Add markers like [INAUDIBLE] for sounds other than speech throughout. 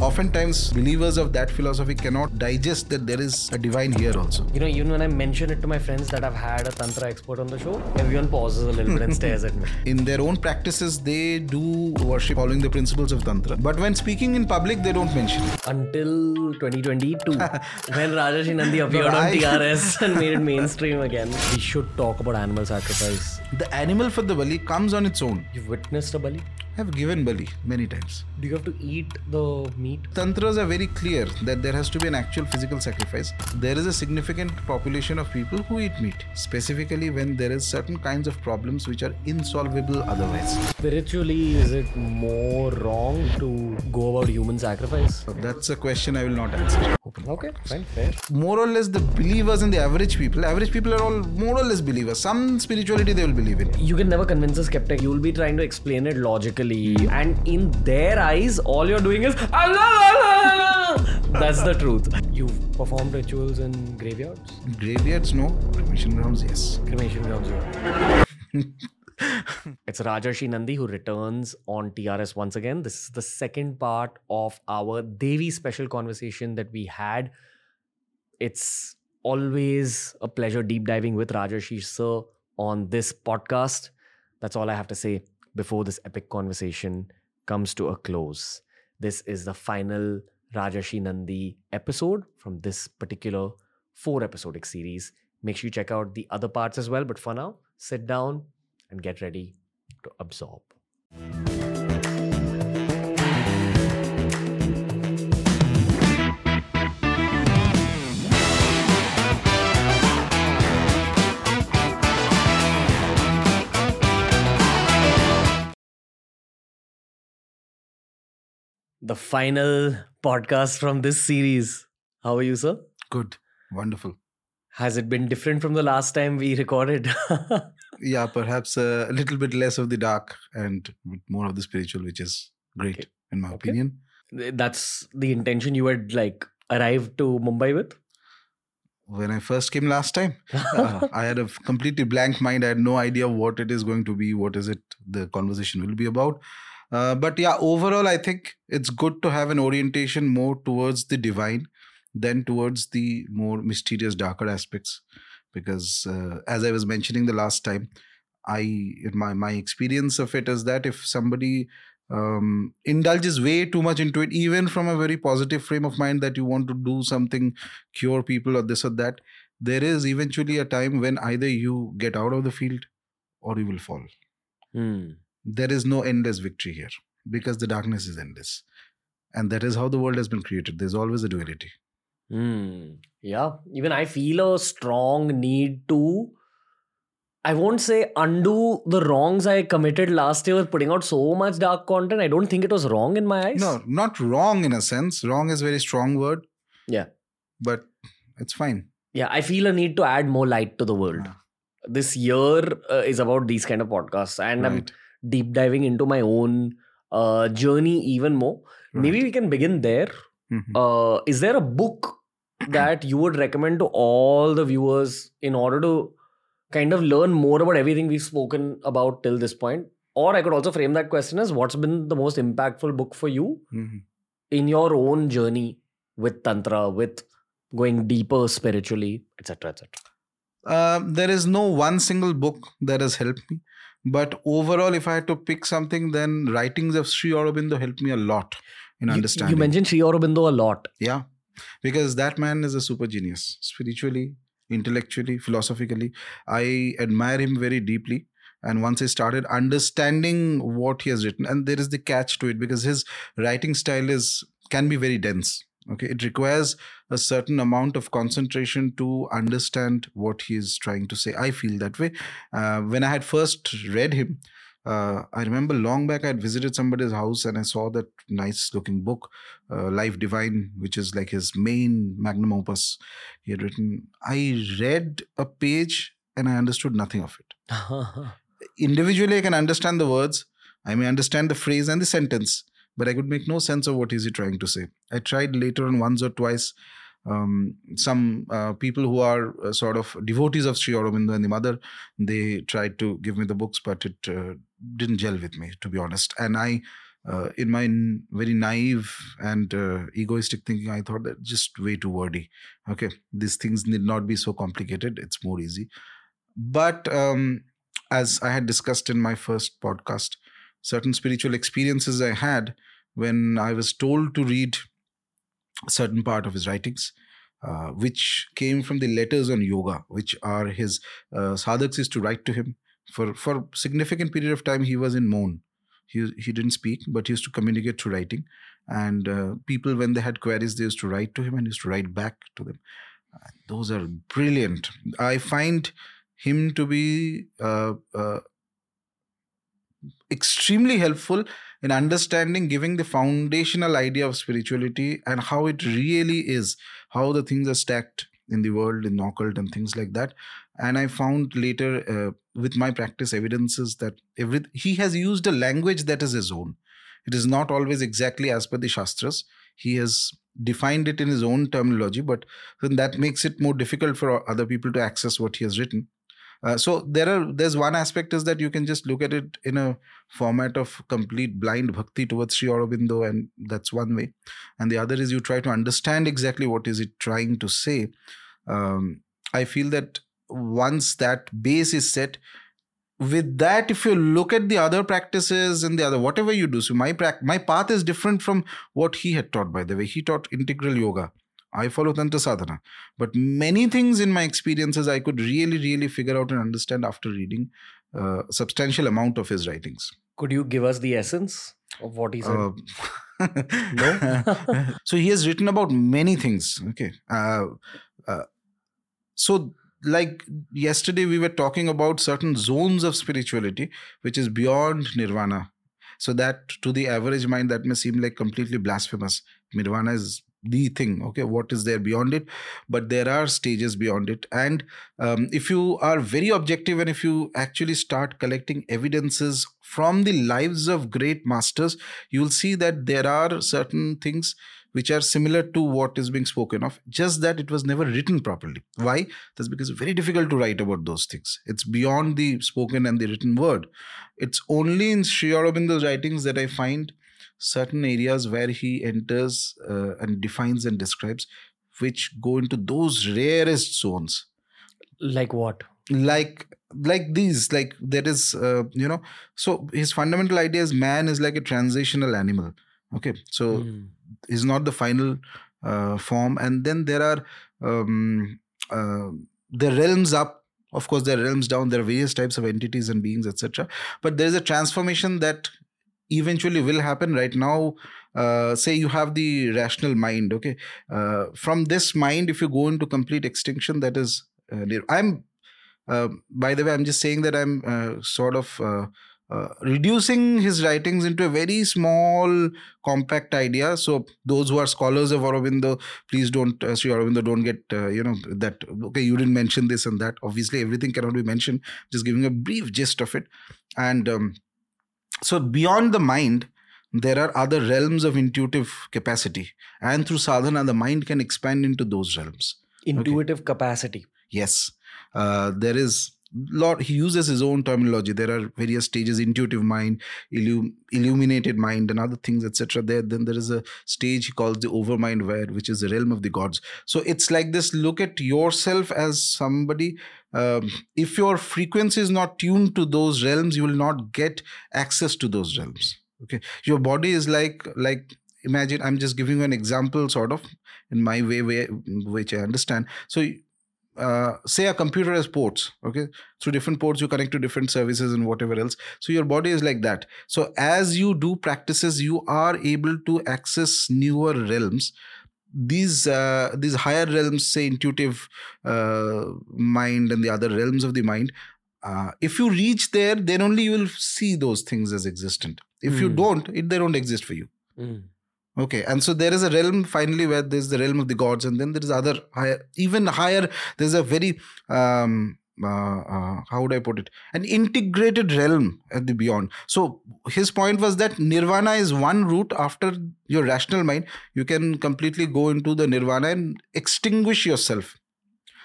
oftentimes believers of that philosophy cannot digest that there is a divine here also. You know, even when I mention it to my friends that I've had a Tantra expert on the show, everyone pauses a little bit and stares at me. [LAUGHS] In their own practices, they do worship following the principles of Tantra. But when speaking in public, they don't mention it. Until 2022, [LAUGHS] when Rajarshi Nandy appeared No, on TRS [LAUGHS] and made it mainstream again. We should talk about animal sacrifice. The animal for the bali comes on its own. You've witnessed a bali? I've given bali many times. Do you have to eat the meat? Tantras are very clear that there has to be an actual physical sacrifice. There is a significant population of people who eat meat, specifically when there is certain kinds of problems which are insolvable otherwise. Spiritually, is it more wrong to go about human sacrifice? That's a question I will not answer. Okay, fine, fair. More or less, the believers and the average people, average people are all more or less believers. Some spirituality they will believe in. You can never convince a skeptic. You'll be trying to explain it logically, and in their eyes, all you're doing is ah, that's the truth. You've performed rituals in graveyards, Graveyards, no. Cremation grounds, yes. cremation grounds. yeah. it's Rajarshi Nandy who returns on TRS once again. This is the second part of our Devi special conversation that we had. It's always a pleasure deep diving with Rajarshi sir on this podcast. That's all I have to say before this epic conversation comes to a close. This is the final Rajarshi Nandy episode from this particular four episodic series. Make sure you check out the other parts as well. But for now, sit down and get ready to absorb. The final podcast from this series. How are you, sir? Good. Wonderful. Has it been different from the last time we recorded? [LAUGHS] Yeah, perhaps uh, a little bit less of the dark and more of the spiritual, which is great, Okay. in my Okay. opinion. That's the intention you had like arrived to Mumbai with? When I first came last time, [LAUGHS] uh, I had a completely blank mind. I had no idea what it is going to be, what is it the conversation will be about. Uh, but yeah, overall, I think it's good to have an orientation more towards the divine than towards the more mysterious, darker aspects. Because uh, as I was mentioning the last time, I my my experience of it is that if somebody um, indulges way too much into it, even from a very positive frame of mind that you want to do something, cure people or this or that, there is eventually a time when either you get out of the field or you will fall. Hmm. There is no endless victory here because the darkness is endless. And that is how the world has been created. There's always a duality. Hmm. Yeah. Even I feel a strong need to. I won't say undo the wrongs I committed last year with putting out so much dark content. I don't think it was wrong in my eyes. No, not wrong in a sense. Wrong is a very strong word. Yeah. But it's fine. Yeah, I feel a need to add more light to the world. Ah. This year uh, is about these kind of podcasts, and I'm Right. Deep diving into my own uh, journey even more. Maybe we can begin there. Mhm. Uh, is there a book [CLEARS THROAT] that you would recommend to all the viewers in order to kind of learn more about everything we've spoken about till this point? Or I could also frame that question as what's been the most impactful book for you Mhm. in your own journey with Tantra, with going deeper spiritually, etc. etc. Um, there is no one single book that has helped me. But overall, if I had to pick something, then writings of Sri Aurobindo helped me a lot in You- understanding. You mentioned Sri Aurobindo a lot. Yeah, because that man is a super genius, spiritually, intellectually, philosophically. I admire him very deeply. And once I started understanding what he has written, and there is the catch to it because his writing style is can be very dense. Okay, it requires a certain amount of concentration to understand what he is trying to say. I feel that way. Uh, when I had first read him, uh, I remember long back I had visited somebody's house and I saw that nice looking book, uh, Life Divine, which is like his main magnum opus he had written. I read a page and I understood nothing of it. [LAUGHS] Individually, I can understand the words, I may understand the phrase and the sentence, but I could make no sense of what is he trying to say. I tried later on once or twice. Um, some uh, people who are uh, sort of devotees of Sri Aurobindo and the mother, they tried to give me the books, but it uh, didn't gel with me, to be honest. And I uh, in my n- very naive and uh, egoistic thinking, I thought that just way too wordy. Okay, these things need not be so complicated. It's more easy. But um, as I had discussed in my first podcast, certain spiritual experiences I had when I was told to read certain part of his writings. Uh, which came from the letters on yoga, which are his uh, sadhaks used to write to him. For for significant period of time, he was in maun. He he didn't speak, but he used to communicate through writing. And uh, people, when they had queries, they used to write to him and he used to write back to them. Those are brilliant. I find him to be uh, uh, extremely helpful in understanding giving the foundational idea of spirituality and how it really is how the things are stacked in the world in occult and things like that. And i found later uh, with my practice evidences that every he has used a language that is his own. It is not always exactly as per the shastras. He has defined it in his own terminology but then that makes it more difficult for other people to access what he has written uh, so there are there's one aspect is that you can just look at it in a format of complete blind bhakti towards Sri Aurobindo, and that's one way. And the other is you try to understand exactly what is it trying to say. Um, I feel that once that base is set, with that, if you look at the other practices and the other whatever you do, so my pra- my path is different from what he had taught. By the way, he taught integral yoga I follow Tantra Sadhana. But many things in my experiences I could really, really figure out and understand after reading uh, a substantial amount of his writings. Could you give us the essence of what he said? Uh, no. [LAUGHS] so he has written about many things. Okay. Uh, uh, so like yesterday we were talking about certain zones of spirituality which is beyond nirvana so that to the average mind that may seem like completely blasphemous nirvana is the thing okay what is there beyond it? But there are stages beyond it. And um, if you are very objective and if you actually start collecting evidences from the lives of great masters you will see that there are certain things which are similar to what is being spoken of just that it was never written properly. Why? That's because it's very difficult to write about those things. It's beyond the spoken and the written word. It's only in Sri Aurobindo's writings that I find certain areas where he enters uh, and defines and describes which go into those rarest zones. Like what? Like like these like there is uh, you know so his fundamental idea is man is like a transitional animal okay? So mm. is not the final uh, form. And then there are um, uh, the realms up. Of course there are realms down. There are various types of entities and beings etc but there is a transformation that eventually will happen right now uh, say you have the rational mind okay? Uh, from this mind if you go into complete extinction that is uh, i'm uh, by the way i'm just saying that i'm uh, sort of uh, reducing his writings into a very small compact idea. So those who are scholars of aurobindo please don't uh, Sri aurobindo don't get you know that okay you didn't mention this and that. Obviously everything cannot be mentioned. Just giving a brief gist of it. And um, so, beyond the mind, there are other realms of intuitive capacity. And through sadhana, the mind can expand into those realms. Intuitive okay. capacity. Yes. Uh, there is lot he uses his own terminology. There are various stages intuitive mind illum, illuminated mind and other things etc there then there is a stage he calls the overmind where which is the realm of the gods. So it's like this look at yourself as somebody um, if your frequency is not tuned to those realms you will not get access to those realms okay? Your body is like like imagine i'm just giving you an example sort of in my way, way which i understand. So uh, say a computer has ports okay through different ports you connect to different services and whatever else so your body is like that so as you do practices you are able to access newer realms these uh, these higher realms say intuitive uh, mind and the other realms of the mind uh, if you reach there then only you will see those things as existent if mm. you hmm. don't it, they don't exist for you mm. Okay and so there is a realm finally where there's the realm of the gods and then there is other higher even higher there's a very um, uh, uh, how would I put it? An integrated realm at the beyond. So his point was that nirvana is one route after your rational mind. You can completely go into the nirvana and extinguish yourself.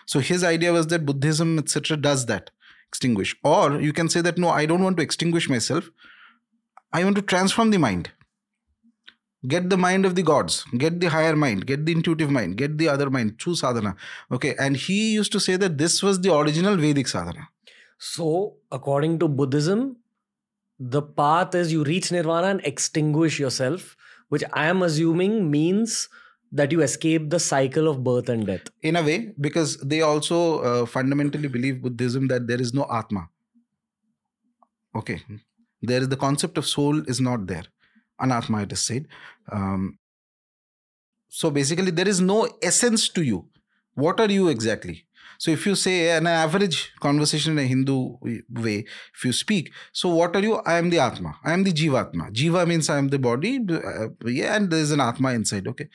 So his idea was that Buddhism, etc., does that extinguish. Or you can say that no, I don't want to extinguish myself. I want to transform the mind. Get the mind of the gods. Get the higher mind. Get the intuitive mind. Get the other mind. Choose sadhana. Okay and he used to say that this was the original vedic sadhana. So according to buddhism the path is you reach nirvana and extinguish yourself which i am assuming means that you escape the cycle of birth and death. In a way because they also uh, fundamentally believe buddhism that there is no atma. Okay there is the concept of soul is not there anatma it is said um, so basically there is no essence to you. What are you exactly? So if you say an average conversation in a hindu way if you speak so what are you? I am the atma. I am the jivatma. Jiva means i am the body uh, yeah and there is an atma inside okay.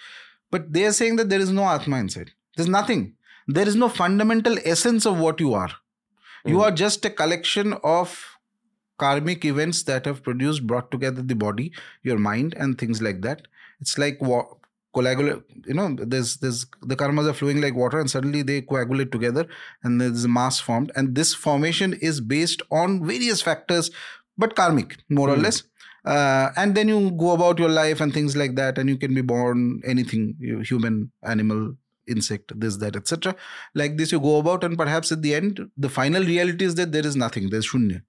But they are saying that there is no atma inside. There's nothing. There is no fundamental essence of what you are. Mm. you hmm. are just a collection of karmic events that have produced brought together the body your mind and things like that it's like what coagulate you know there's there's the karmas are flowing like water and suddenly they coagulate together and there's a mass formed and this formation is based on various factors but karmic more mm. or hmm. less uh, and then you go about your life and things like that and you can be born anything human animal insect this that etc like this you go about and perhaps at the end the final reality is that there is nothing there's shunya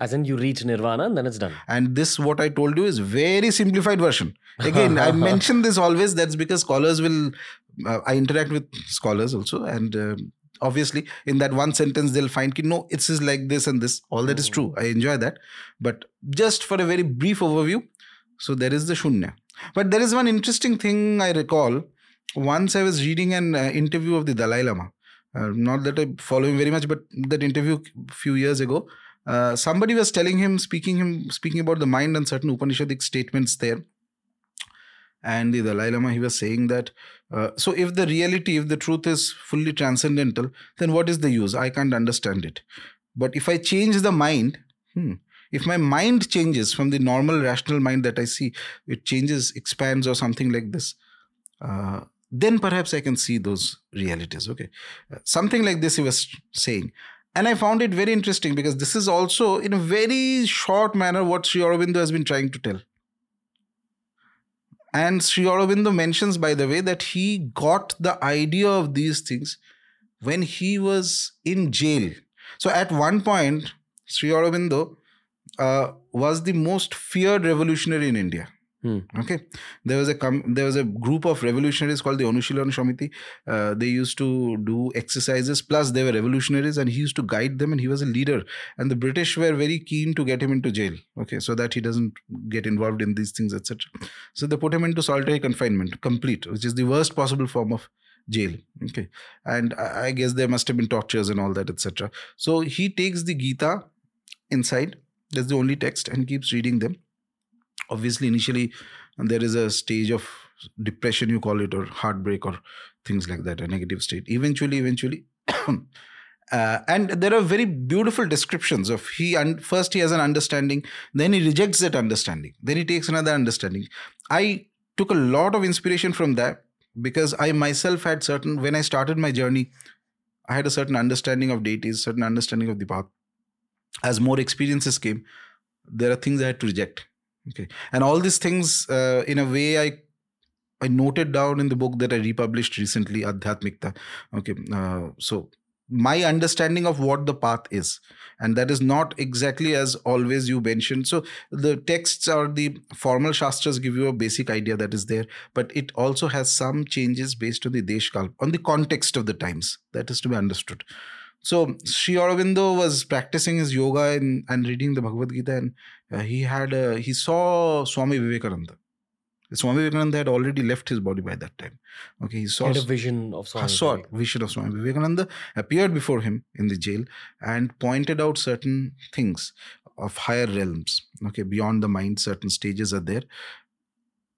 as in you reach nirvana and then it's done. And this, what I told you, is very simplified version. Again, I [LAUGHS] mention this always. That's because scholars will. Uh, I interact with scholars also, and uh, obviously, in that one sentence, they'll find ki, no, it's like this and this. All that is true. I enjoy that. But just for a very brief overview, so there is the shunya. But there is one interesting thing I recall. Once I was reading an uh, interview of the Dalai Lama. Uh, not that I follow him very much, but that interview a few years ago uh, somebody was telling him, speaking him, speaking about the mind and certain Upanishadic statements there. And the Dalai Lama, he was saying that, uh, so if the reality, if the truth is fully transcendental, then what is the use? I can't understand it. But if I change the mind, hmm, if my mind changes from the normal rational mind that I see, it changes, expands, or something like this, uh, then perhaps I can see those realities. Okay. Uh, something like this he was saying. And I found it very interesting because this is also, in a very short manner, what Sri Aurobindo has been trying to tell. And Sri Aurobindo mentions, by the way, that he got the idea of these things when he was in jail. So at one point, Sri Aurobindo uh, was the most feared revolutionary in India. Hmm. Okay, there was a com- there was a group of revolutionaries called the Anushilan Samiti. Uh, they used to do exercises. Plus, they were revolutionaries, and he used to guide them. And he was a leader. And the British were very keen to get him into jail. Okay, so that he doesn't get involved in these things, etc. So they put him into solitary confinement, complete, which is the worst possible form of jail. Okay, and I, I guess there must have been tortures and all that, etc. So he takes the Gita inside. That's the only text, and keeps reading them obviously initially there is a stage of depression you call it or heartbreak or things like that a negative state. Eventually eventually [COUGHS] uh, and there are very beautiful descriptions of he and first he has an understanding then he rejects that understanding then he takes another understanding. I took a lot of inspiration from that because i myself had certain when i started my journey i had a certain understanding of deities certain understanding of the path. As more experiences came there are things i had to reject Okay, and all these things, uh, in a way, I I noted down in the book that I republished recently, Adhyatmikta. Okay, uh, so my understanding of what the path is and that is not exactly as always you mentioned. So the texts or the formal shastras give you a basic idea that is there but it also has some changes based on the deshkal on the context of the times. That is to be understood so Sri Aurobindo was practicing his yoga and, and reading the Bhagavad Gita, and uh, he had a, he saw Swami Vivekananda. Swami Vivekananda had already left his body by that time. Okay, he saw had a vision of Swami. Saw vision of Swami Vivekananda appeared before him in the jail and pointed out certain things of higher realms. Okay, beyond the mind, certain stages are there.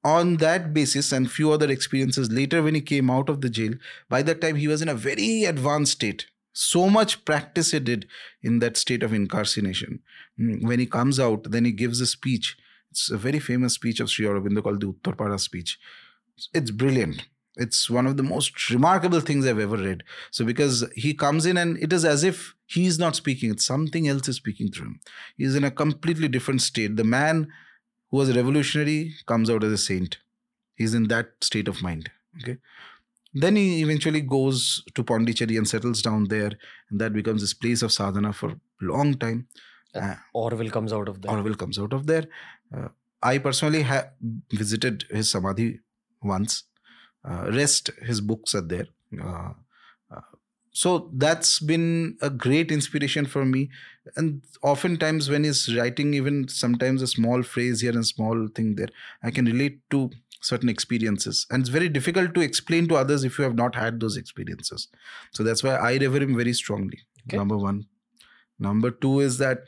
On that basis and few other experiences later, when he came out of the jail, by that time he was in a very advanced state so much practice he did in that state of incarceration. Hmm, when he comes out, then he gives a speech. It's a very famous speech of Sri Aurobindo called the Uttarpara speech. It's brilliant. It's one of the most remarkable things I've ever read. So, because he comes in and it is as if he's not speaking, it's something else is speaking through him. He's in a completely different state. The man who was a revolutionary comes out as a saint. he's in that state of mind okay then he eventually goes to Pondicherry and settles down there, and that becomes his place of sadhana for a long time. Uh, Aurobindo comes out of there. Aurobindo comes out of there. Uh, I personally have visited his samadhi once. Uh, rest his books are there. Uh, uh, so that's been a great inspiration for me. And oftentimes, when he's writing, even sometimes a small phrase here and small thing there, I can relate to certain experiences and it's very difficult to explain to others if you have not had those experiences so that's why i revere him very strongly okay. number one number two is that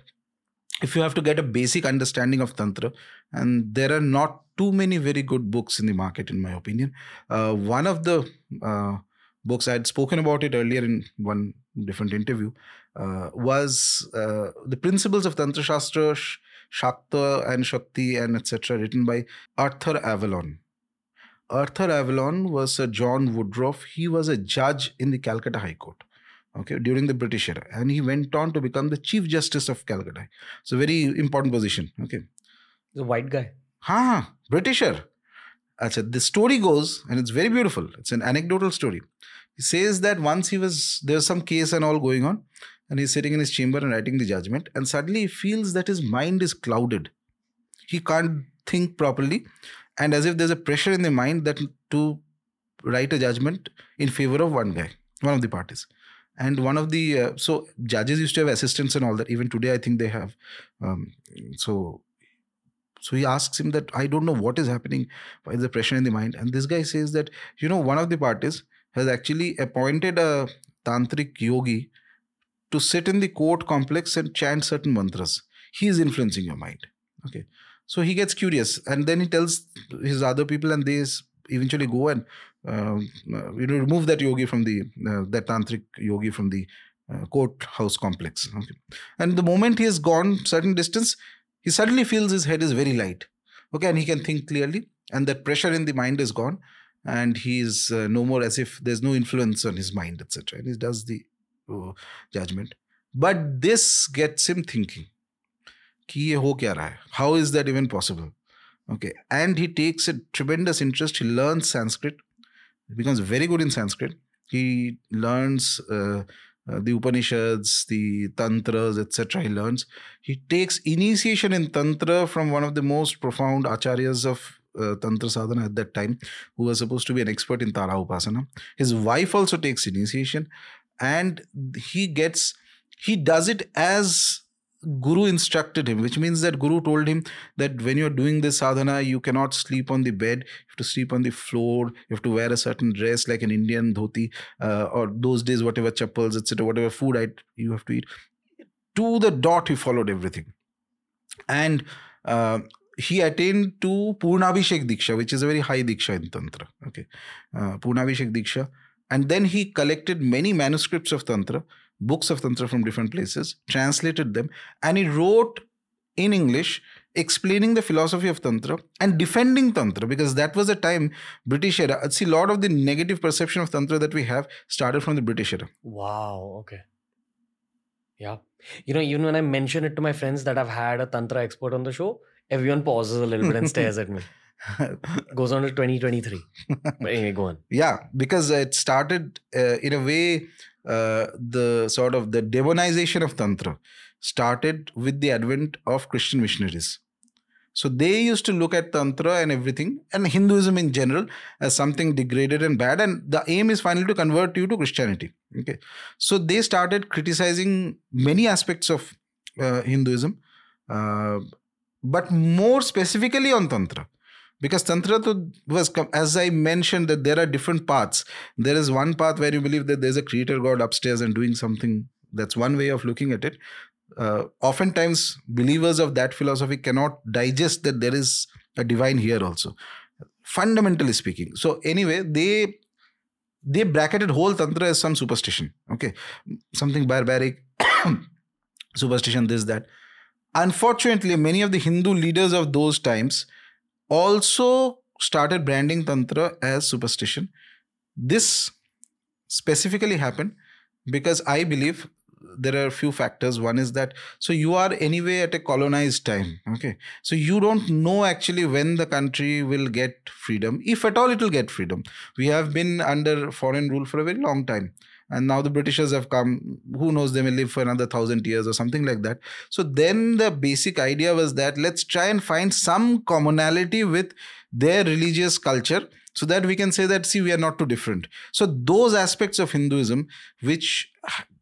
if you have to get a basic understanding of tantra and there are not too many very good books in the market in my opinion uh, one of the uh, books i had spoken about it earlier in one different interview uh, was uh, the principles of tantra shastra Shakta and Shakti and etc. written by Arthur Avalon. Arthur Avalon was Sir John Woodroffe. He was a judge in the Calcutta High Court okay during the british era. And he went on to become the chief justice of calcutta. So very important position okay. The white guy. Ha britisher Achha, the story goes and it's very beautiful. It's an anecdotal story. He says that once he was there's some case and all going on and he's sitting in his chamber and writing the judgment and suddenly he feels that his mind is clouded. He can't think properly and as if there's a pressure in the mind that to write a judgment in favor of one guy one of the parties. And one of the uh, so judges used to have assistants and all that. Even today i think they have um, so so he asks him that i don't know what is happening. Why is the pressure in the mind? And this guy says that you know one of the parties has actually appointed a tantric yogi to sit in the court complex and chant certain mantras. He is influencing your mind. Okay so he gets curious, and then he tells his other people, and they eventually go and uh, you know remove that yogi from the uh, that tantric yogi from the uh, courthouse complex. Okay. And the moment he has gone certain distance, he suddenly feels his head is very light. Okay, and he can think clearly, and that pressure in the mind is gone, and he is uh, no more as if there's no influence on his mind, etc. And he does the uh, judgment. But this gets him thinking कि ये हो क्या रहा है how is that even possible okay and he takes a tremendous interest he learns sanskrit he becomes very good in sanskrit he learns uh, uh, the upanishads the tantras etc he learns he takes initiation in tantra from one of the most profound acharyas of uh, tantra sadhana at that time who was supposed to be an expert in tara upasana his wife also takes initiation and he gets he does it as Guru instructed him, which means that Guru told him that when you're doing this sadhana, you cannot sleep on the bed, you have to sleep on the floor, you have to wear a certain dress like an Indian dhoti, uh, or those days, whatever chappals, etc., whatever food I, you have to eat. To the dot, he followed everything. And uh, he attained to Purnabhishek Diksha, which is a very high Diksha in Tantra. Okay. Uh, Purnabhishek Diksha. And then he collected many manuscripts of Tantra books of Tantra from different places, translated them, and he wrote in English explaining the philosophy of Tantra and defending Tantra because that was a time British era. See, a lot of the negative perception of Tantra that we have started from the British era. Wow, okay. Yeah. You know, even when I mention it to my friends that I've had a Tantra expert on the show, everyone pauses a little bit and stares at me. [LAUGHS] Goes on to 2023. But anyway, go on. Yeah, because it started uh, in a way uh, the sort of the demonization of tantra started with the advent of christian missionaries. So they used to look at tantra and everything and hinduism in general as something degraded and bad and the aim is finally to convert you to christianity. Okay. So they started criticizing many aspects of uh, hinduism uh, but more specifically on tantra because tantra was as i mentioned that there are different paths. There is one path where you believe that there's a creator god upstairs and doing something. That's one way of looking at it. Uh, oftentimes believers of that philosophy cannot digest that there is a divine here also. Fundamentally speaking. So anyway they they bracketed whole tantra as some superstition. Okay? Something barbaric [COUGHS] superstition this that. Unfortunately many of the hindu leaders of those times also started branding Tantra as superstition. This specifically happened because I believe there are a few factors. One is that so you are anyway at a colonized time. Okay, so you don't know actually when the country will get freedom, if at all it will get freedom. We have been under foreign rule for a very long time and now the britishers have come. Who knows? They may live for another thousand years or something like that. So then the basic idea was that let's try and find some commonality with their religious culture so that we can say that see we are not too different. So those aspects of hinduism which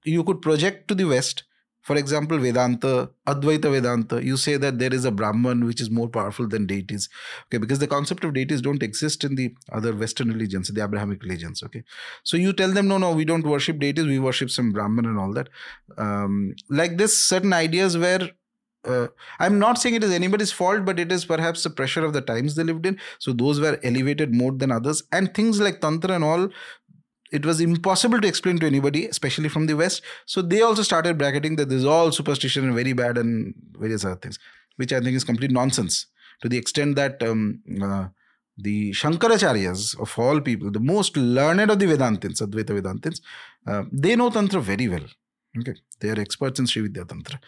you could project to the west for example vedanta advaita vedanta you say that there is a brahman which is more powerful than deities okay because the concept of deities don't exist in the other western religions the abrahamic religions okay so you tell them no no we don't worship deities we worship some brahman and all that um, like this certain ideas where uh, I'm not saying it is anybody's fault, but it is perhaps the pressure of the times they lived in. So those were elevated more than others. And things like Tantra and all, it was impossible to explain to anybody, especially from the West. So they also started bracketing that this is all superstition and very bad and various other things, which I think is complete nonsense to the extent that um, uh, the Shankaracharyas of all people, the most learned of the Vedantins, Advaita Vedantins, uh, they know Tantra very well. Okay, they are experts in Srividya Tantra.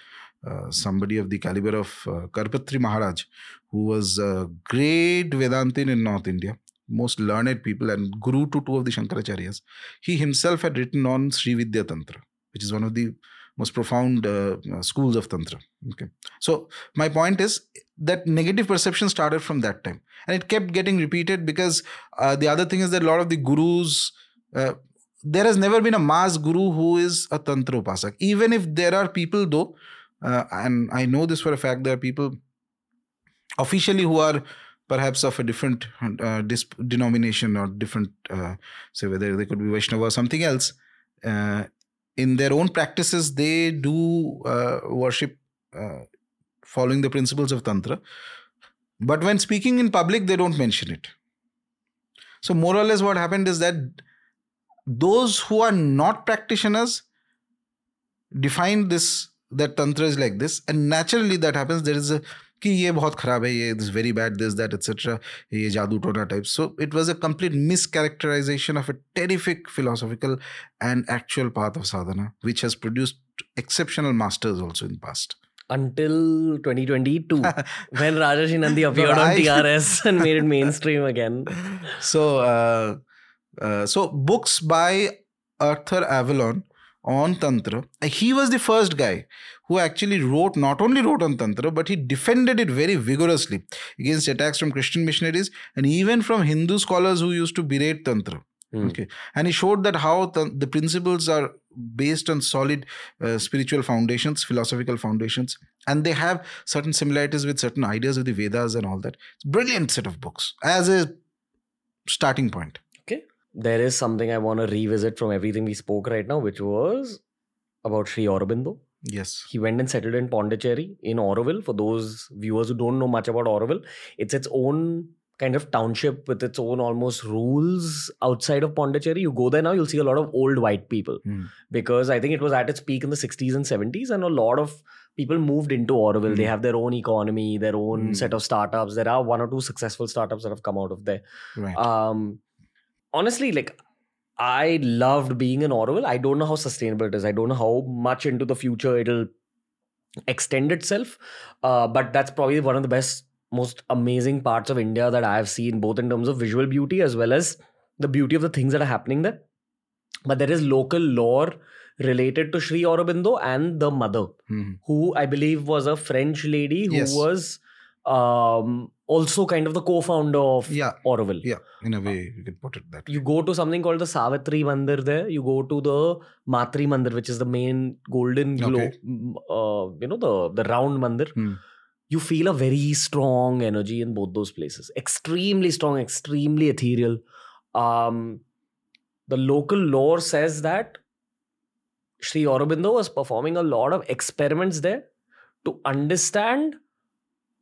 Uh, somebody of the caliber of uh, Karpatri Maharaj, who was a great Vedantin in North India, most learned people and guru to two of the Shankaracharyas. He himself had written on Sri Vidya Tantra, which is one of the most profound uh, uh, schools of Tantra. Okay. So, my point is that negative perception started from that time and it kept getting repeated because uh, the other thing is that a lot of the gurus, uh, there has never been a mass guru who is a Tantra Upasak. Even if there are people, though, uh, and I know this for a fact, there are people officially who are perhaps of a different uh, dis- denomination or different, uh, say whether they could be Vaishnava or something else. Uh, in their own practices, they do uh, worship uh, following the principles of Tantra. But when speaking in public, they don't mention it. So, more or less, what happened is that those who are not practitioners define this that tantra is like this and naturally that happens there is a कि ये बहुत खराब है ये is very bad this that etcetera ये जादू टोना type so it was a complete mischaracterization of a terrific philosophical and actual path of sadhana which has produced exceptional masters also in past Until 2022, [LAUGHS] when Rajesh Nandi appeared no, I, TRS [LAUGHS] and made it mainstream again. So, uh, uh, so books by Arthur Avalon on Tantra. He was the first guy who actually wrote, not only wrote on Tantra, but he defended it very vigorously against attacks from Christian missionaries and even from Hindu scholars who used to berate Tantra. Mm. Okay, and he showed that how th- the principles are based on solid uh, spiritual foundations, philosophical foundations, and they have certain similarities with certain ideas of the Vedas and all that. It's brilliant set of books as a starting point Okay. there is something I want to revisit from everything we spoke right now, which was about Sri Aurobindo. Yes. He went and settled in Pondicherry in Auroville. For those viewers who don't know much about Auroville, it's its own kind of township with its own almost rules outside of Pondicherry. You go there now, you'll see a lot of old white people mm. because I think it was at its peak in the 60s and 70s, and a lot of people moved into Auroville. Mm. They hmm. have their own economy, their own mm. set of startups. There are one or two successful startups that have come out of there. Right. Um, honestly, like I loved being in Auroville. I don't know how sustainable it is. I don't know how much into the future it'll extend itself. Uh, but that's probably one of the best, most amazing parts of India that I've seen, both in terms of visual beauty as well as the beauty of the things that are happening there. But there is local lore related to Sri Aurobindo and the mother, mm-hmm. who I believe was a French lady who yes. was um, also kind of the co-founder of yeah. Auroville. Yeah, in a way you can put it that. You go to something called the Savitri Mandir there. You go to the Matri Mandir, which is the main golden glow, okay. uh, you know, the the round mandir. Hmm. You feel a very strong energy in both those places. Extremely strong, extremely ethereal. Um, the local lore says that Sri Aurobindo was performing a lot of experiments there to understand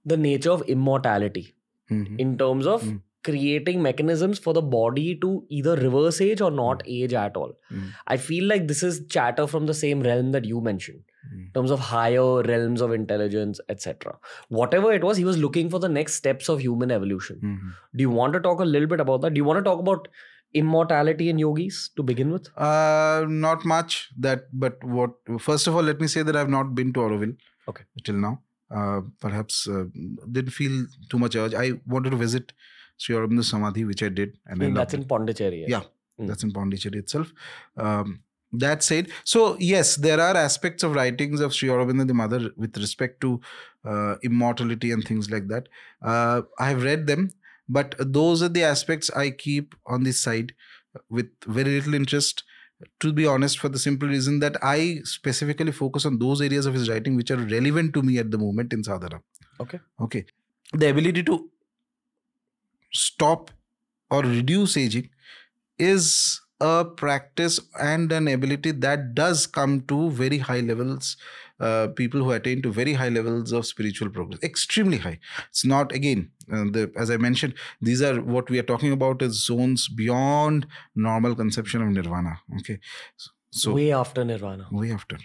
the nature of immortality mm-hmm. in terms of mm. creating mechanisms for the body to either reverse age or not mm. age at all. Mm. I feel like this is chatter from the same realm that you mentioned in terms of higher realms of intelligence, etc. Whatever it was, he was looking for the next steps of human evolution. Mm-hmm. Do you want to talk a little bit about that? Do you want to talk about immortality in yogis to begin with? Uh, not much that, but what? First of all, let me say that I've not been to Auroville. Okay. Till now, perhaps uh, didn't feel too much urge. I wanted to visit Sri Aurobindo Samadhi, which I did, and I that's in Pondicherry. Yeah. Mm. that's in Pondicherry itself. Um, that said, so yes, there are aspects of writings of Sri Aurobindo the Mother with respect to uh, immortality and things like that. Uh, I have read them, but those are the aspects I keep on the side with very little interest. To be honest, for the simple reason that I specifically focus on those areas of his writing which are relevant to me at the moment in sadhana. Okay. Okay. The ability to stop or reduce aging is a practice and an ability that does come to very high levels uh, people who attain to very high levels of spiritual progress extremely high. It's not again uh, the, as i mentioned these are what we are talking about is zones beyond normal conception of nirvana okay? So Way after Nirvana. way after.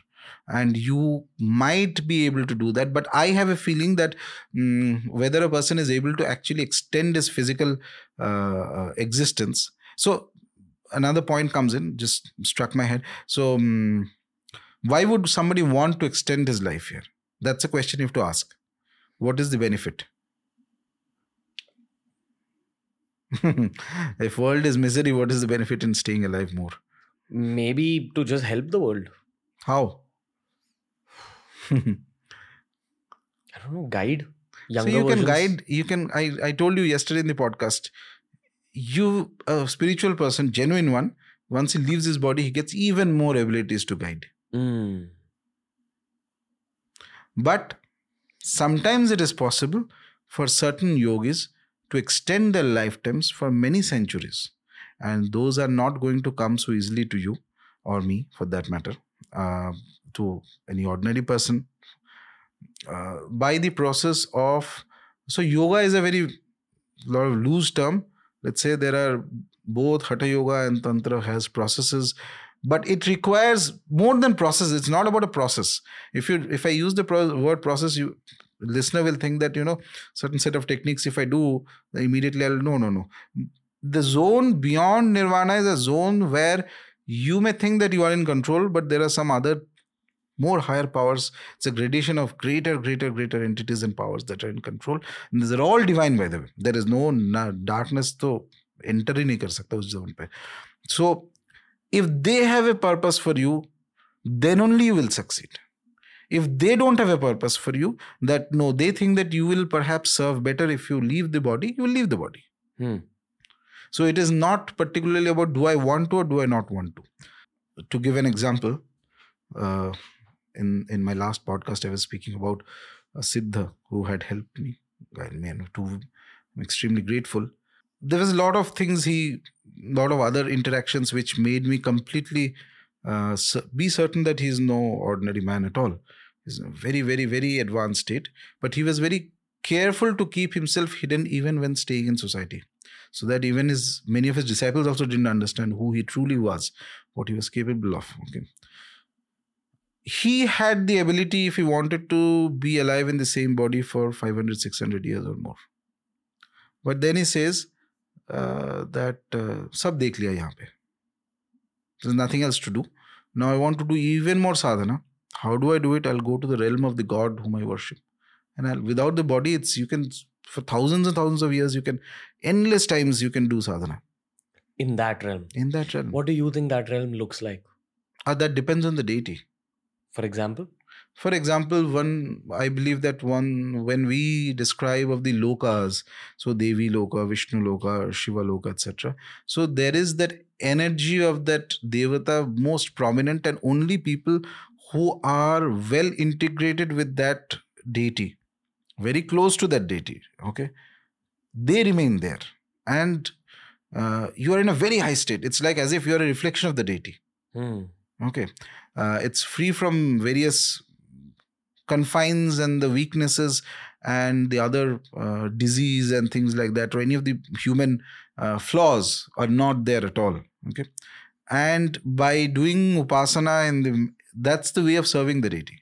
And you might be able to do that but i have a feeling that mm, whether a person is able to actually extend his physical uh, uh, existence. So another point comes in just struck my head. So mm, why would somebody want to extend his life here? That's a question you have to ask. What is the benefit? [LAUGHS] If world is misery what is the benefit in staying alive more? Maybe to just help the world. how? [LAUGHS] I don't know, guide younger so you can guide you can i i told you yesterday in the podcast you a spiritual person genuine one once he leaves his body he gets even more abilities to guide Mm. but sometimes it is possible for certain yogis to extend their lifetimes for many centuries. And those are not going to come so easily to you or me for that matter uh, to any ordinary person. Uh, by the process of so yoga is a very lot of loose term. Let's say there are both hatha yoga and tantra has processes but it requires more than process it's not about a process if you if i use the pro- word process you listener will think that you know certain set of techniques if i do immediately i'll no no no the zone beyond nirvana is a zone where you may think that you are in control but there are some other more higher powers it's a gradation of greater greater greater entities and powers that are in control and these are all divine by the way there is no na- darkness तो enter ही नहीं कर सकता उस zone पे so if they have a purpose for you then only you will succeed. If they don't have a purpose for you that no they think that you will perhaps serve better if you leave the body you will leave the body. Hmm. so it is not particularly about do i want to or do i not want to. To give an example uh, in in my last podcast i was speaking about a siddha who had helped me I mean, to i'm extremely grateful there was a lot of things he lot of other interactions which made me completely uh, be certain that he's no ordinary man at all. He's a very very very advanced state but he was very careful to keep himself hidden even when staying in society so that even his many of his disciples also didn't understand who he truly was what he was capable of okay? He had the ability if he wanted to be alive in the same body for 500 600 years or more. But then he says that sab dekh liya yahan pe there's nothing else to do now i want to do even more sadhana how do i do it? I'll go to the realm of the god whom i worship. And I'll, without the body it's you can for thousands and thousands of years you can endless times you can do sadhana. In that realm. in that realm. What do you think that realm looks like? Uh, that depends on the deity. For example? For example one i believe that one when we describe of the lokas so devi loka vishnu loka shiva loka etc so there is that energy of that devata most prominent and only people who are well integrated with that deity very close to that deity okay? They remain there and uh, you are in a very high state. It's like as if you are a reflection of the deity. Hmm. okay. Uh, it's free from various confines and the weaknesses and the other uh, disease and things like that or any of the human uh, flaws are not there at all okay and by doing upasana and the, that's the way of serving the deity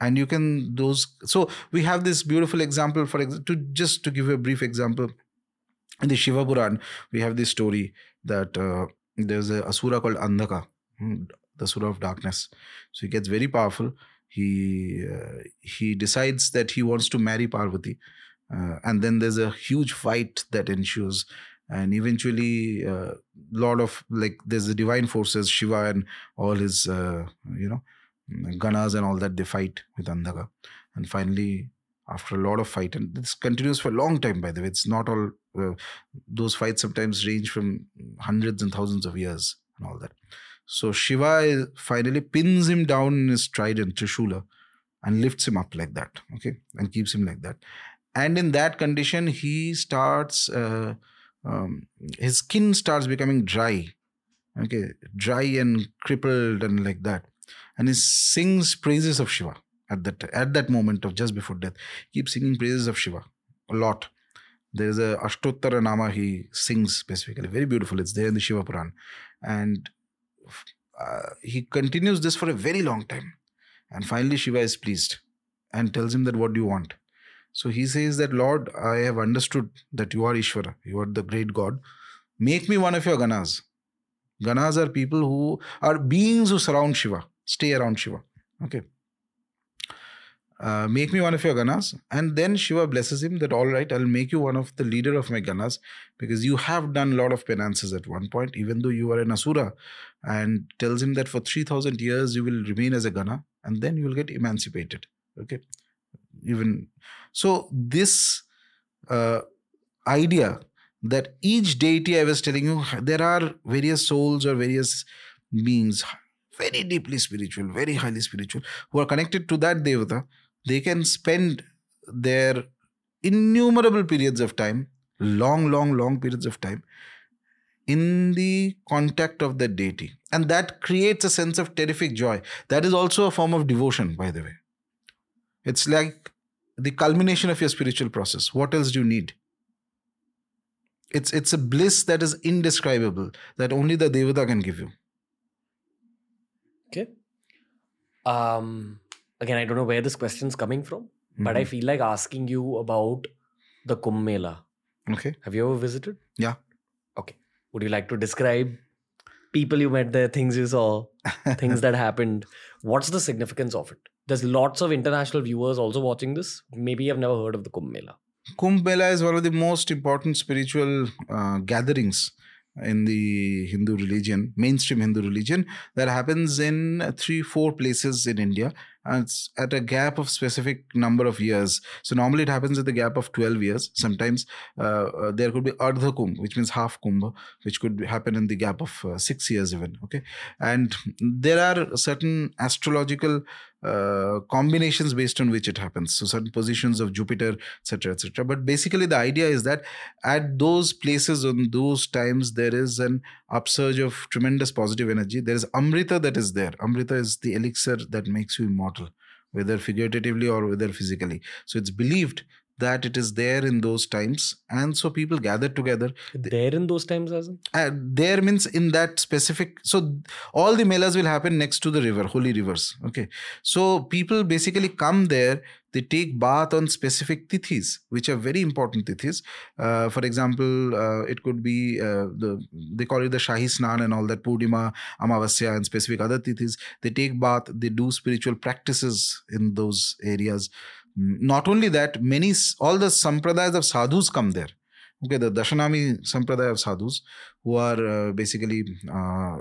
and you can those so we have this beautiful example for to just to give you a brief example in the Shiva Puran, we have this story that uh, there's a asura called Andhaka, hmm, the asura of darkness. So he gets very powerful. He uh, he decides that he wants to marry Parvati, uh, and then there's a huge fight that ensues. And eventually, a uh, lot of like there's the divine forces, Shiva and all his uh, you know ganas and all that they fight with Andhaka, and finally after a lot of fight and this continues for a long time by the way it's not all uh, those fights sometimes range from hundreds and thousands of years and all that so shiva finally pins him down in his trident trishula and lifts him up like that okay and keeps him like that. And in that condition he starts uh, um, his skin starts becoming dry okay dry and crippled and like that. And he sings praises of shiva at that at that moment of just before death. Keep singing praises of shiva a lot. There's a ashtottara nama he sings specifically very beautiful. It's there in the shiva puran. And uh, he continues this for a very long time. And finally shiva is pleased and tells him that what do you want? So he says that lord i have understood that you are ishvara you are the great god. Make me one of your ganas. Ganas are people who are beings who surround shiva stay around shiva. Okay uh, make me one of your ganas. And then Shiva blesses him that, all right, I'll make you one of the leader of my ganas because you have done a lot of penances at one point, even though you are an asura. And tells him that for 3000 years you will remain as a gana and then you will get emancipated. Okay. Even so, this uh, idea that each deity I was telling you, there are various souls or various beings, very deeply spiritual, very highly spiritual, who are connected to that devata they can spend their innumerable periods of time, long, long, long periods of time, in the contact of the deity. And that creates a sense of terrific joy. That is also a form of devotion, by the way. It's like the culmination of your spiritual process. What else do you need? It's it's a bliss that is indescribable, that only the Devata can give you. Okay. Um again, I don't know where this question's coming from, mm-hmm. but I mm-hmm. feel like asking you about the Kumbh Mela. Okay. Have you ever visited? Yeah. Okay. Would you like to describe people you met there, things you saw, [LAUGHS] things that happened? What's the significance of it? There's lots of international viewers also watching this. Maybe have never heard of the Kumbh Mela. Kumbh Mela is one of the most important spiritual uh, gatherings in the Hindu religion, mainstream Hindu religion, that happens in three, four places in India it's at a gap of specific number of years. So normally it happens at the gap of 12 years. Sometimes uh, uh, there could be ardha kumbh, which means half kumbh, which could happen in the gap of uh, six years even. Okay, and there are certain astrological uh, combinations based on which it happens. So certain positions of Jupiter, etc., etc. But basically, the idea is that at those places on those times there is an upsurge of tremendous positive energy. There is Amrita that is there. Amrita is the elixir that makes you immortal, whether figuratively or whether physically. So it's believed that it is there in those times. And so people gather together. There in those times as uh, there means in that specific so all the melas will happen next to the river holy rivers okay? So people basically come there they take bath on specific tithis which are very important tithis. Uh, for example uh, it could be uh, the they call it the shahi snan and all that purnima amavasya and specific other tithis. They take bath they do spiritual practices in those areas not only that, many all the sampradayas of sadhus come there. Okay, the Dashanami sampradaya of sadhus, who are uh, basically uh,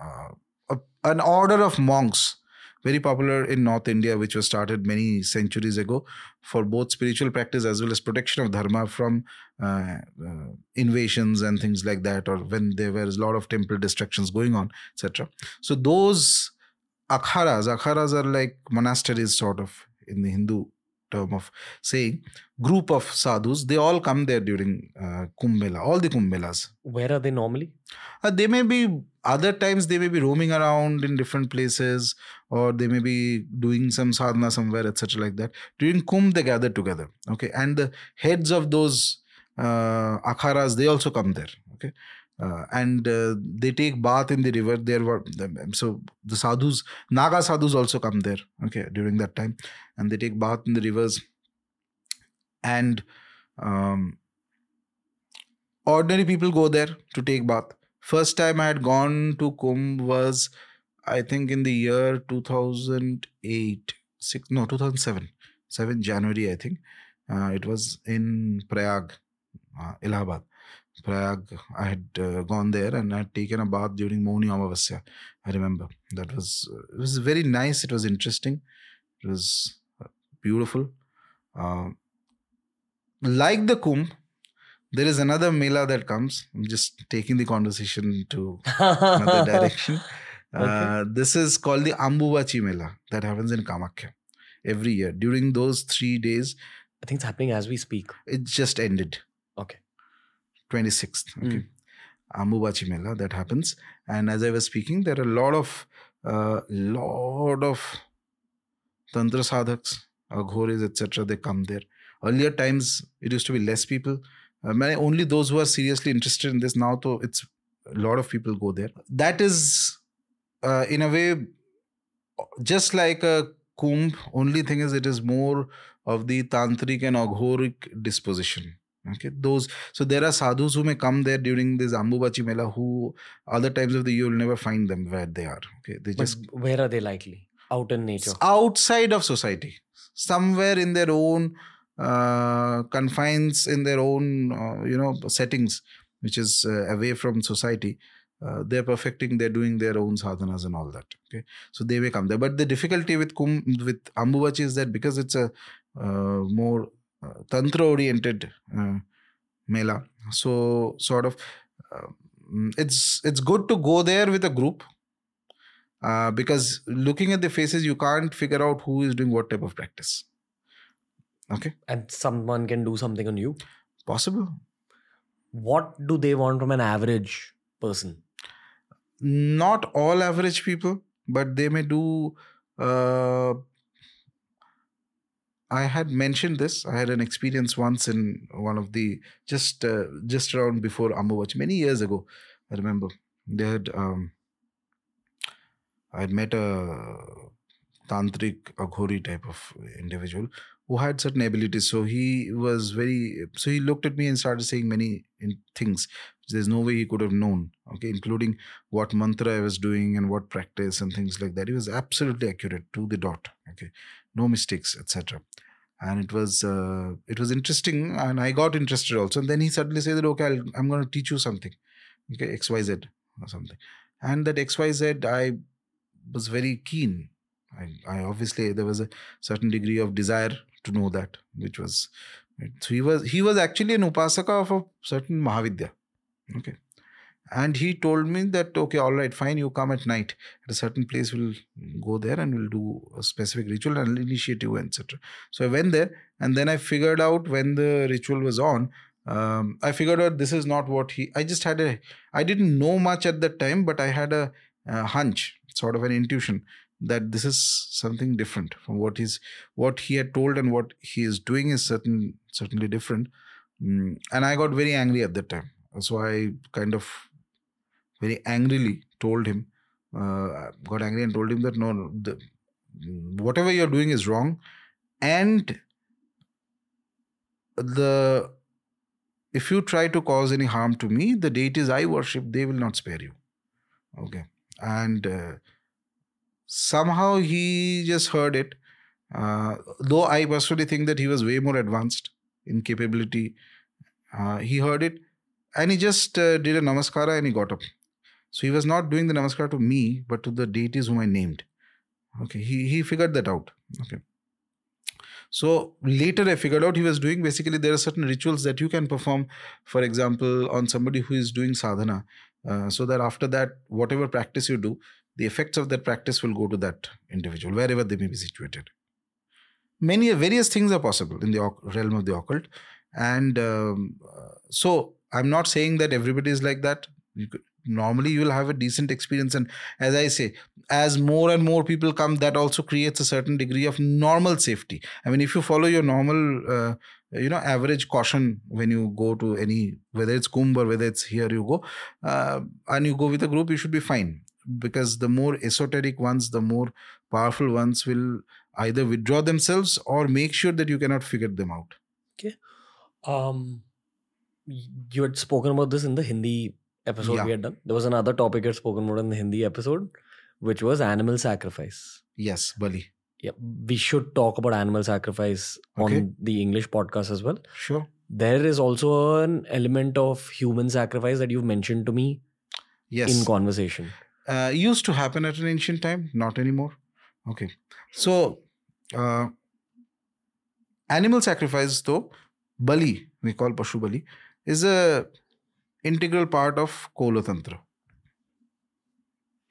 uh, an order of monks, very popular in North India, which was started many centuries ago for both spiritual practice as well as protection of dharma from uh, uh, invasions and things like that, or when there was a lot of temple destructions going on, etc. So those akharas, akharas are like monasteries, sort of in the Hindu term of saying group of sadhus they all come there during uh, kumbh mela all the kumbh melas where are they normally? Uh, they may be other times they may be roaming around in different places or they may be doing some sadhana somewhere etc like that. During kumbh they gather together okay? And the heads of those uh, akharas they also come there okay uh, and uh, they take bath in the river there were so the sadhus naga sadhus also come there okay during that time and they take bath in the rivers and um, ordinary people go there to take bath. First time I had gone to Kumbh was, I think, in the year 2008, six, no, 2007, 7 January, I think. Uh, it was in Prayag, uh, Allahabad. Prayag, I had uh, gone there and I had taken a bath during Mauni Amavasya. I remember that was it was very nice. It was interesting. It was uh, beautiful. Uh, like the Kumbh, there is another Mela that comes. I'm just taking the conversation to another [LAUGHS] direction. Okay. Uh, this is called the Ambubachi Mela that happens in Kamakhya every year. During those three days, I think it's happening as we speak. it just ended. Okay. 26th. Hmm. Okay. Mela that happens. And as I was speaking, there are a lot of uh, lot of tantra sadhaks, aghoris, etc. They come there. Earlier times, it used to be less people. Uh, only those who are seriously interested in this now, though, it's a lot of people go there. That is, uh, in a way, just like a kumbh. Only thing is, it is more of the tantric and aghoric disposition. Okay, those so there are sadhus who may come there during this Ambubachi Mela who other times of the year you'll never find them where they are. Okay, they But just where are they likely? Out in nature. outside of society, somewhere in their own uh, confines, in their own uh, you know settings, which is uh, away from society. Uh, they're perfecting, they're doing their own sadhanas and all that. Okay, so they may come there. But the difficulty with kum with Ambubachi is that because it's a uh, more tantra oriented uh, mela, so sort of mm, it's it's good to go there with a group uh, because looking at the faces, you can't figure out who is doing what type of practice. Okay, And someone can do something on you. possible. What do they want from an average person? Not all average people, but they may do. Uh, I had mentioned this. I had an experience once in one of the just uh, just around before Ambubachi many years ago. I remember they had. Um, I had met a tantric aghori type of individual who had certain abilities. So he was very. So he looked at me and started saying many in, things. There's no way he could have known. Okay, including what mantra I was doing and what practice and things like that. He was absolutely accurate to the dot. Okay, no mistakes, etc. And it was uh, it was interesting, and I got interested also. And then he suddenly said that okay, I'll, I'm going to teach you something, okay, X Y Z or something. And that X Y Z, I was very keen. I, I obviously there was a certain degree of desire to know that, which was so he was he was actually an upasaka of a certain Mahavidya. Okay. And he told me that, okay, all right, fine, you come at night at a certain place, we'll go there and we'll do a specific ritual and initiate you, etc. So I went there and then I figured out when the ritual was on, um, I figured out this is not what he, I just had a, I didn't know much at that time, but I had a, a hunch, sort of an intuition that this is something different from what he's, what he had told and what he is doing is certain, certainly different. Mm, and I got very angry at that time. So I kind of very angrily told him, uh, got angry and told him that no, no the, whatever you're doing is wrong, and the if you try to cause any harm to me, the deities I worship they will not spare you. Okay, and uh, somehow he just heard it. Uh, though I personally think that he was way more advanced in capability, uh, he heard it and he just uh, did a namaskara and he got up. So he was not doing the namaskar to me, but to the deities whom I named. Okay, he he figured that out. Okay. So later I figured out he was doing basically there are certain rituals that you can perform, for example, on somebody who is doing sadhana, uh, so that after that, whatever practice you do, the effects of that practice will go to that individual wherever they may be situated. Many various things are possible in the realm of the occult, and um, uh, so I'm not saying that everybody is like that. Could, normally, you will have a decent experience, and as I say, as more and more people come, that also creates a certain degree of normal safety. I mean, if you follow your normal, uh, you know, average caution when you go to any, whether it's Kumbh or whether it's here, you go, uh, and you go with a group, you should be fine. Because the more esoteric ones, the more powerful ones will either withdraw themselves or make sure that you cannot figure them out. Okay. Um, you had spoken about this in the Hindi episode Yeah. we had done. There was another topic had spoken about in the Hindi episode, which was animal sacrifice. Yes, Bali. Yeah, we should talk about animal sacrifice Okay. on the English podcast as well. Sure. There is also an element of human sacrifice that you've mentioned to me Yes. in conversation. uh, used to happen at an ancient time, not anymore. Okay. So, uh, animal sacrifice, though, Bali, we call Pashu Bali, is a integral part of Kolatantra.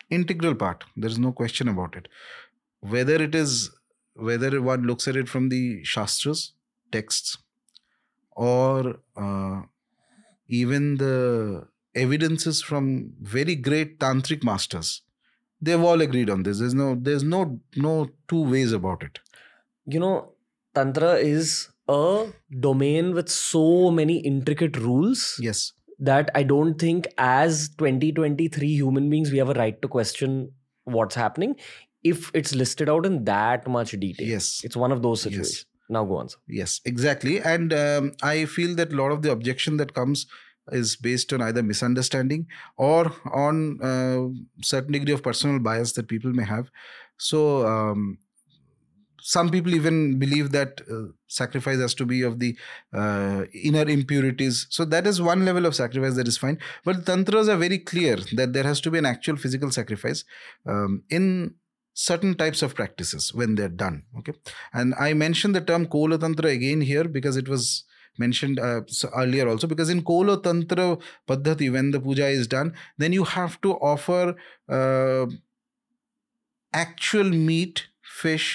Integral part. There is no question about it. Whether it is, whether one looks at it from the Shastras, texts, or uh, even the evidences from very great tantric masters they've all agreed on this there's no there's no no two ways about it You know, Tantra is a domain with so many intricate rules yes that I don't think, as 2023 human beings, we have a right to question what's happening if it's listed out in that much detail. yes It's one of those Yes. situations. Now go on. Sir. yes exactly and um, i feel that a lot of the objection that comes is based on either misunderstanding or on uh, certain degree of personal bias that people may have so um, some people even believe that uh, sacrifice has to be of the uh, inner impurities. So that is one level of sacrifice that is fine. But tantras are very clear that there has to be an actual physical sacrifice um, in certain types of practices when they're done okay? And i mentioned the term kola tantra again here because it was mentioned uh, earlier also. Because in kola tantra paddhati when the puja is done then you have to offer uh, actual meat fish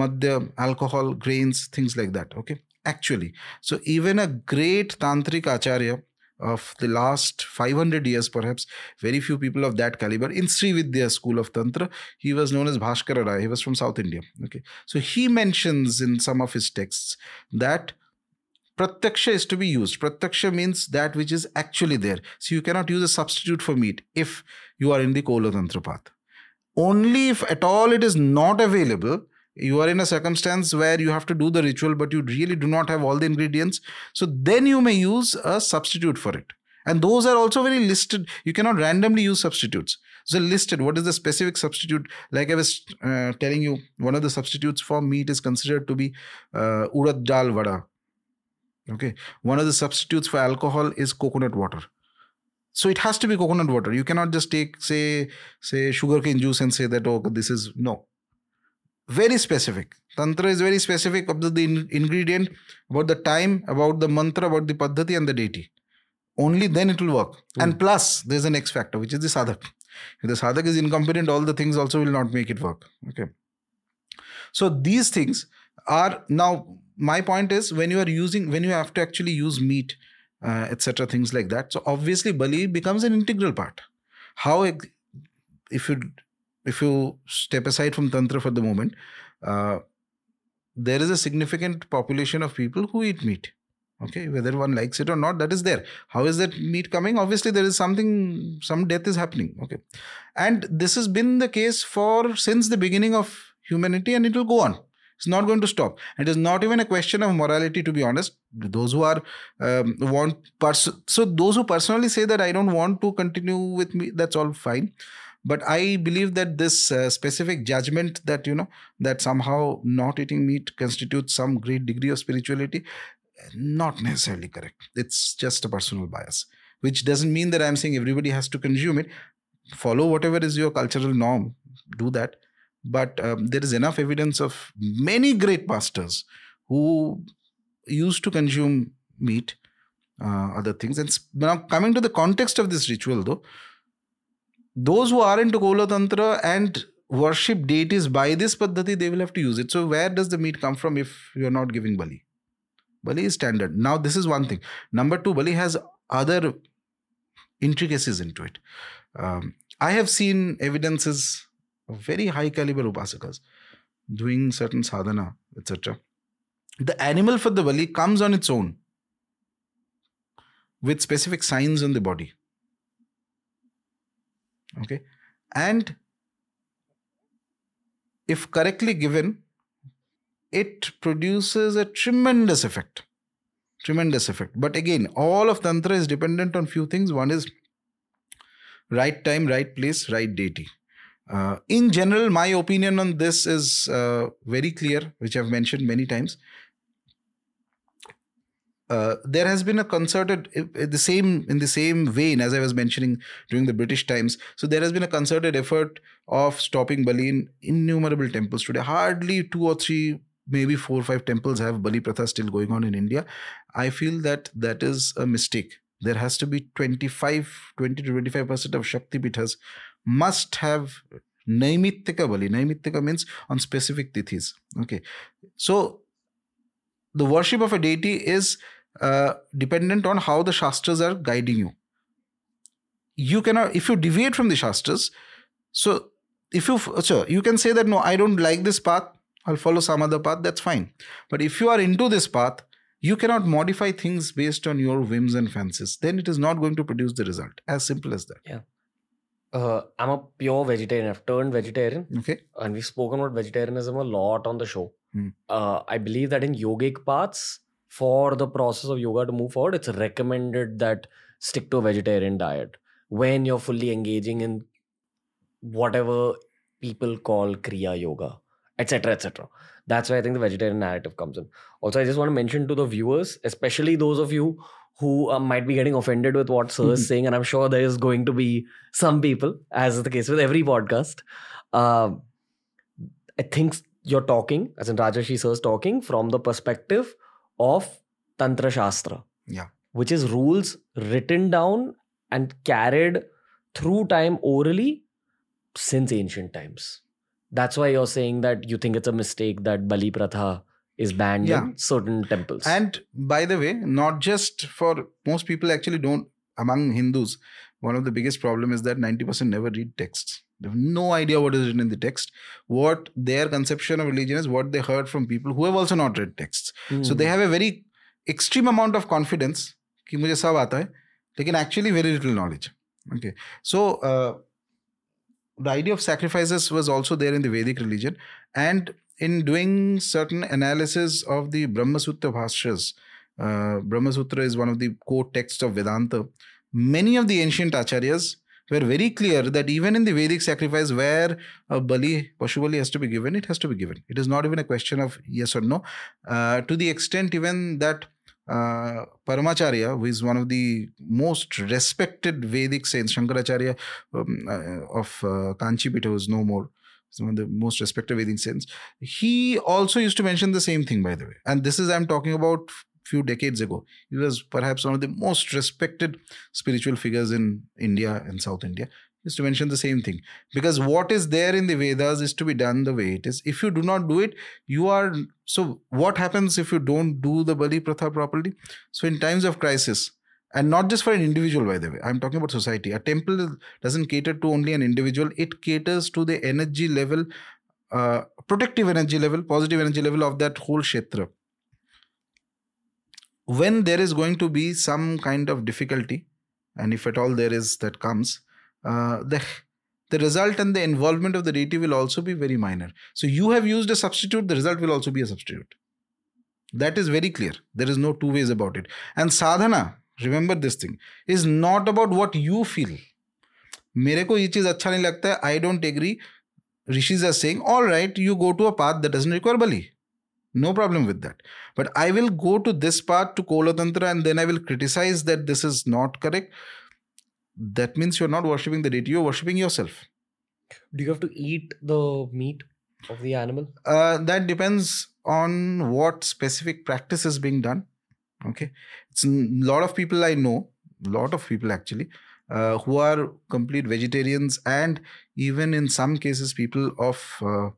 madhya alcohol grains things like that okay? Actually so even a great tantric acharya of the last 500 years perhaps very few people of that caliber in Sri Vidya school of tantra he was known as bhaskara he was from south india okay? So he mentions in some of his texts that pratyaksha is to be used. Pratyaksha means that which is actually there. So you cannot use a substitute for meat if you are in the kola tantra path. Only if at all it is not available you are in a circumstance where you have to do the ritual but you really do not have all the ingredients. So then you may use a substitute for it. And those are also very listed. You cannot randomly use substitutes. So listed what is the specific substitute? Like i was uh, telling you one of the substitutes for meat is considered to be uh, urad dal vada. Okay? One of the substitutes for alcohol is coconut water. So it has to be coconut water. You cannot just take say say sugarcane juice and say that oh this is no very specific. Tantra is very specific about the in- ingredient about the time about the mantra about the paddhati and the deity. Only then it will work. And Hmm. plus there's an x factor which is the sadhak. If the sadhak is incompetent all the things also will not make it work. Okay. So these things are now my point is when you are using when you have to actually use meat uh, etc things like that so obviously bali becomes an integral part. How if you if you step aside from tantra for the moment uh, there is a significant population of people who eat meat okay? Whether one likes it or not that is there. How is that meat coming? Obviously there is something some death is happening okay? And this has been the case for since the beginning of humanity and it will go on. It's not going to stop. It is not even a question of morality to be honest. Those who are um, want pers- so those who personally say that i don't want to continue with me that's all fine but i believe that this uh, specific judgment that you know that somehow not eating meat constitutes some great degree of spirituality not necessarily correct. It's just a personal bias which doesn't mean that i'm saying everybody has to consume it. Follow whatever is your cultural norm do that. But um, there is enough evidence of many great masters who used to consume meat uh, other things. And now coming to the context of this ritual though those who are into Kola Tantra and worship deities by this paddhati, they will have to use it. So, where does the meat come from if you're not giving Bali? Bali is standard. Now, this is one thing. Number two, Bali has other intricacies into it. Um, I have seen evidences of very high caliber upasakas doing certain sadhana, etc. The animal for the Bali comes on its own with specific signs on the body okay and if correctly given it produces a tremendous effect tremendous effect. But again, all of Tantra is dependent on few things. One is right time, right place, right deity. Uh, in general, my opinion on this is uh, very clear, which I've mentioned many times. Uh, there has been a concerted the same in the same vein as I was mentioning during the British times. So there has been a concerted effort of stopping Bali in innumerable temples today. Hardly two or three, maybe four or five temples have Bali Pratha still going on in India. I feel that that is a mistake. There has to be 25, 20 to 25 percent of Shakti Pithas must have Naimittika Bali. Naimittika means on specific tithis. Okay. So the worship of a deity is uh, dependent on how the Shastras are guiding you. You cannot, if you deviate from the Shastras, so if you, so you can say that no, I don't like this path, I'll follow some other path, that's fine. But if you are into this path, you cannot modify things based on your whims and fancies. Then it is not going to produce the result. As simple as that. Yeah. Uh, I'm a pure vegetarian. I've turned vegetarian. Okay. And we've spoken about vegetarianism a lot on the show. Hmm. Uh, I believe that in yogic paths, for the process of yoga to move forward, it's recommended that stick to a vegetarian diet when you're fully engaging in whatever people call Kriya Yoga, etc. etc. That's why I think the vegetarian narrative comes in. Also, I just want to mention to the viewers, especially those of you who uh, might be getting offended with what Sir is [LAUGHS] saying, and I'm sure there is going to be some people, as is the case with every podcast. Uh, I think you're talking, as in Rajarshi Sir is talking, from the perspective of Tantra Shastra. Yeah. Which is rules written down and carried through time orally since ancient times. That's why you're saying that you think it's a mistake that Bali Pratha is banned Yeah. in certain temples. And by the way, not just for most people actually don't among Hindus, one of the biggest problem is that 90% never read texts. They have no idea what is written in the text. What their conception of religion is what they heard from people who have also not read texts. So they Hmm. have a very extreme amount of confidence कि मुझे सब आता है लेकिन actually very little knowledge. Okay. So uh, the idea of sacrifices was also there in the Vedic religion and in doing certain analysis of the Brahma Sutra Bhashyas, uh, Brahma Sutra is one of the core texts of Vedanta. Many of the ancient acharyas were very clear that even in the Vedic sacrifice, where a bali, Pashu has to be given, it has to be given. It is not even a question of yes or no. Uh, to the extent even that uh, Paramacharya, who is one of the most respected Vedic saints, Shankaracharya um, uh, of uh, Kanchipita, who is no more, is one of the most respected Vedic saints. He also used to mention the same thing, by the way. And this is, I'm talking about few decades ago. He was perhaps one of the most respected spiritual figures in India and South India. Used to mention the same thing. Because what is there in the Vedas is to be done the way it is. If you do not do it, you are. So, what happens if you don't do the Bali Pratha properly? So, in times of crisis, and not just for an individual, by the way, I'm talking about society. A temple doesn't cater to only an individual, it caters to the energy level, uh, protective energy level, positive energy level of that whole Kshetra when there is going to be some kind of difficulty, and if at all there is that comes, uh, the the result and the involvement of the deity will also be very minor. So you have used a substitute, the result will also be a substitute. That is very clear. There is no two ways about it. And sadhana, remember this thing, is not about what you feel. मेरे को ये चीज अच्छा नहीं लगता है I don't agree rishis are saying all right you go to a path that doesn't require bali no problem with that. But i will go to this part to kolatantra and then i will criticize that this is not correct. That means you're not worshipping the deity you're worshipping yourself. Do you have to eat the meat of the animal? uh, that depends on what specific practice is being done okay? It's a lot of people i know a lot of people actually uh, who are complete vegetarians and even in some cases people of uh,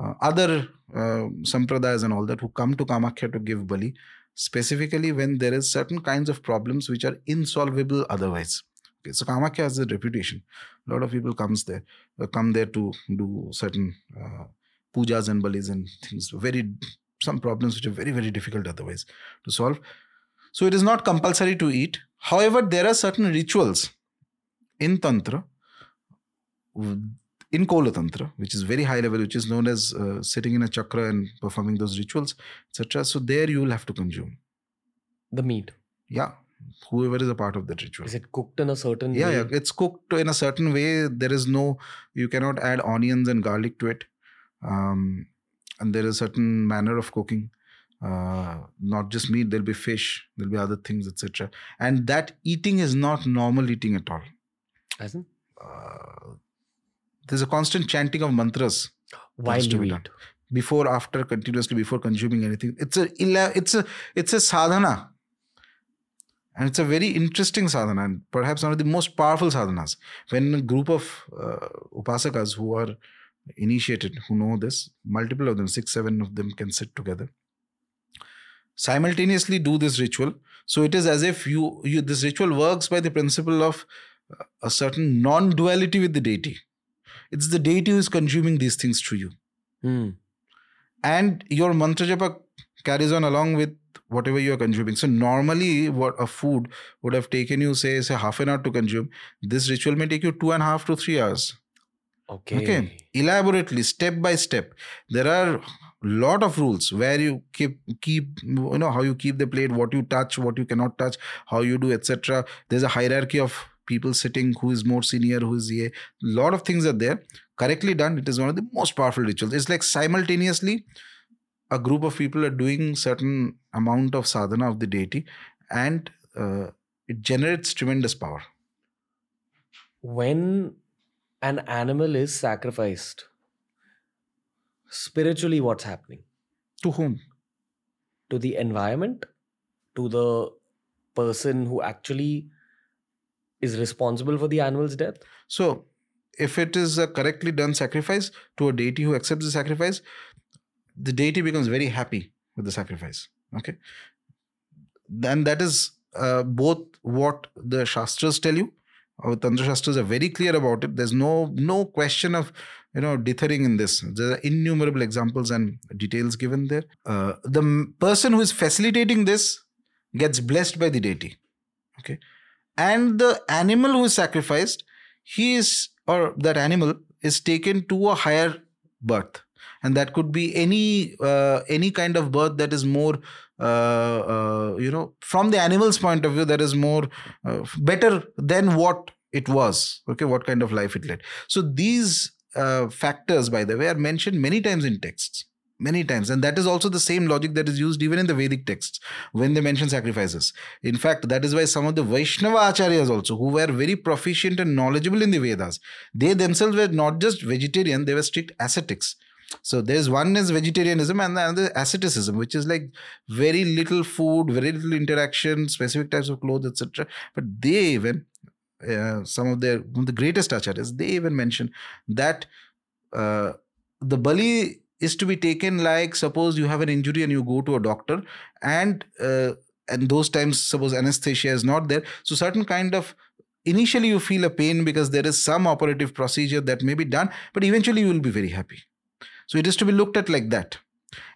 uh, other uh, sampradayas and all that who come to Kamakhya to give bali, specifically when there is certain kinds of problems which are insolvable otherwise. Okay, so Kamakhya has a reputation. A lot of people comes there, uh, come there to do certain uh, pujas and balis and things. Very some problems which are very very difficult otherwise to solve. So it is not compulsory to eat. However, there are certain rituals in tantra in Kola Tantra, which is very high level, which is known as uh, sitting in a chakra and performing those rituals, etc. So there you will have to consume. The meat. Yeah, whoever is a part of that ritual. Is it cooked in a certain yeah, way? yeah, it's cooked in a certain way. There is no, you cannot add onions and garlic to it, um, and there is a certain manner of cooking. Uh, not just meat, there'll be fish, there'll be other things, etc. And that eating is not normal eating at all. As in? Uh, there's a constant chanting of mantras While you eat. before after continuously before consuming anything. It's a it's a it's a sadhana. And it's a very interesting sadhana and perhaps one of the most powerful sadhanas. When a group of uh, upasakas who are initiated who know this multiple of them six seven of them can sit together simultaneously do this ritual. So it is as if you, you this ritual works by the principle of uh, a certain non-duality with the deity it's the deity who is consuming these things through you Hmm. and your mantra japa carries on along with whatever you are consuming. So normally, what a food would have taken you say say half an hour to consume. This ritual may take you two and a half to three hours. Okay. Okay, elaborately, step by step. There are lot of rules where you keep keep you know how you keep the plate, what you touch, what you cannot touch, how you do, etc. There's a hierarchy of people sitting who is more senior, who is a lot of things are there. Correctly done, it is one of the most powerful rituals. It's like simultaneously a group of people are doing certain amount of sadhana of the deity, and uh, it generates tremendous power. When an animal is sacrificed, spiritually, what's happening? To whom? To the environment? To the person who actually is responsible for the animal's death? So, if it is a correctly done sacrifice to a deity who accepts the sacrifice, the deity becomes very happy with the sacrifice. Okay, then that is uh, both what the shastras tell you. Our tantra shastras are very clear about it. There's no no question of you know dithering in this. There are innumerable examples and details given there. Uh, the person who is facilitating this gets blessed by the deity. Okay, and the animal who is sacrificed, he is or that animal is taken to a higher birth. And that could be any uh, any kind of birth that is more uh, uh, you know from the animal's point of view that is more uh, better than what it was okay what kind of life it led. So these uh, factors by the way are mentioned many times in texts many times. And that is also the same logic that is used even in the vedic texts when they mention sacrifices. In fact that is why some of the vaishnava acharyas also who were very proficient and knowledgeable in the vedas they themselves were not just vegetarian they were strict ascetics. So there's one is vegetarianism and the other asceticism which is like very little food very little interaction specific types of clothes etc but they even uh, some of their one of the greatest acharyas they even mention that uh, the bali is to be taken like suppose you have an injury and you go to a doctor and uh, and those times suppose anesthesia is not there. So certain kind of initially you feel a pain because there is some operative procedure that may be done but eventually you will be very happy. So it is to be looked at like that.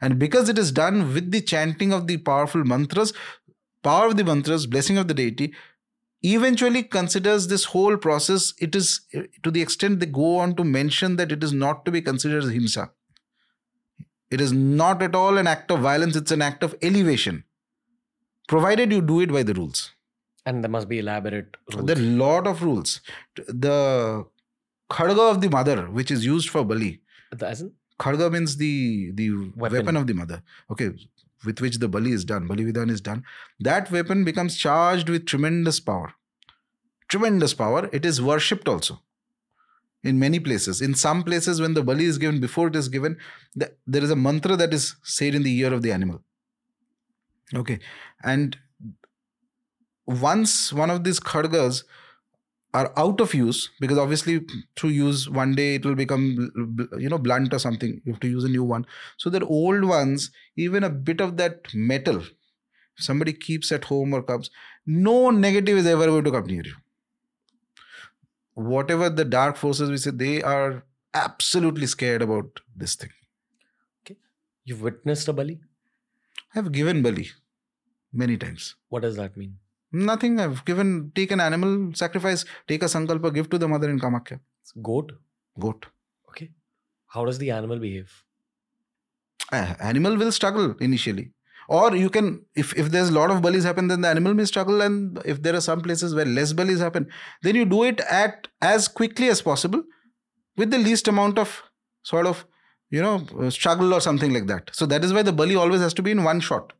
And because it is done with the chanting of the powerful mantras power of the mantras blessing of the deity eventually considers this whole process it is to the extent they go on to mention that it is not to be considered as himsa it is not at all an act of violence it's an act of elevation provided you do it by the rules. And there must be elaborate rules. there are a lot of rules. The khadga of the mother which is used for bali. The- khadga means the the Weapon. weapon. of the mother. Okay with which the bali is done bali vidhan is done. That weapon becomes charged with tremendous power. Tremendous power. It is worshipped also in many places. In some places when the bali is given before it is given the, there is a mantra that is said in the ear of the animal. Okay. And once one of these khadgas are out of use because obviously through use one day it will become you know blunt or something you have to use a new one. So that old ones even a bit of that metal somebody keeps at home or comes no negative is ever going to come near you whatever the dark forces we say they are absolutely scared about this thing Okay. You've witnessed a bali? i have given bali many times What does that mean? nothing i've given taken animal sacrifice take a sankalpa give to the mother in kamakhya It's goat. goat Okay. How does the animal behave? Uh, animal will struggle initially or you can if if there's a lot of balis happen then the animal may struggle. And if there are some places where less balis happen then you do it at as quickly as possible with the least amount of sort of you know uh, struggle or something like that. So that is why the bali always has to be in one shot.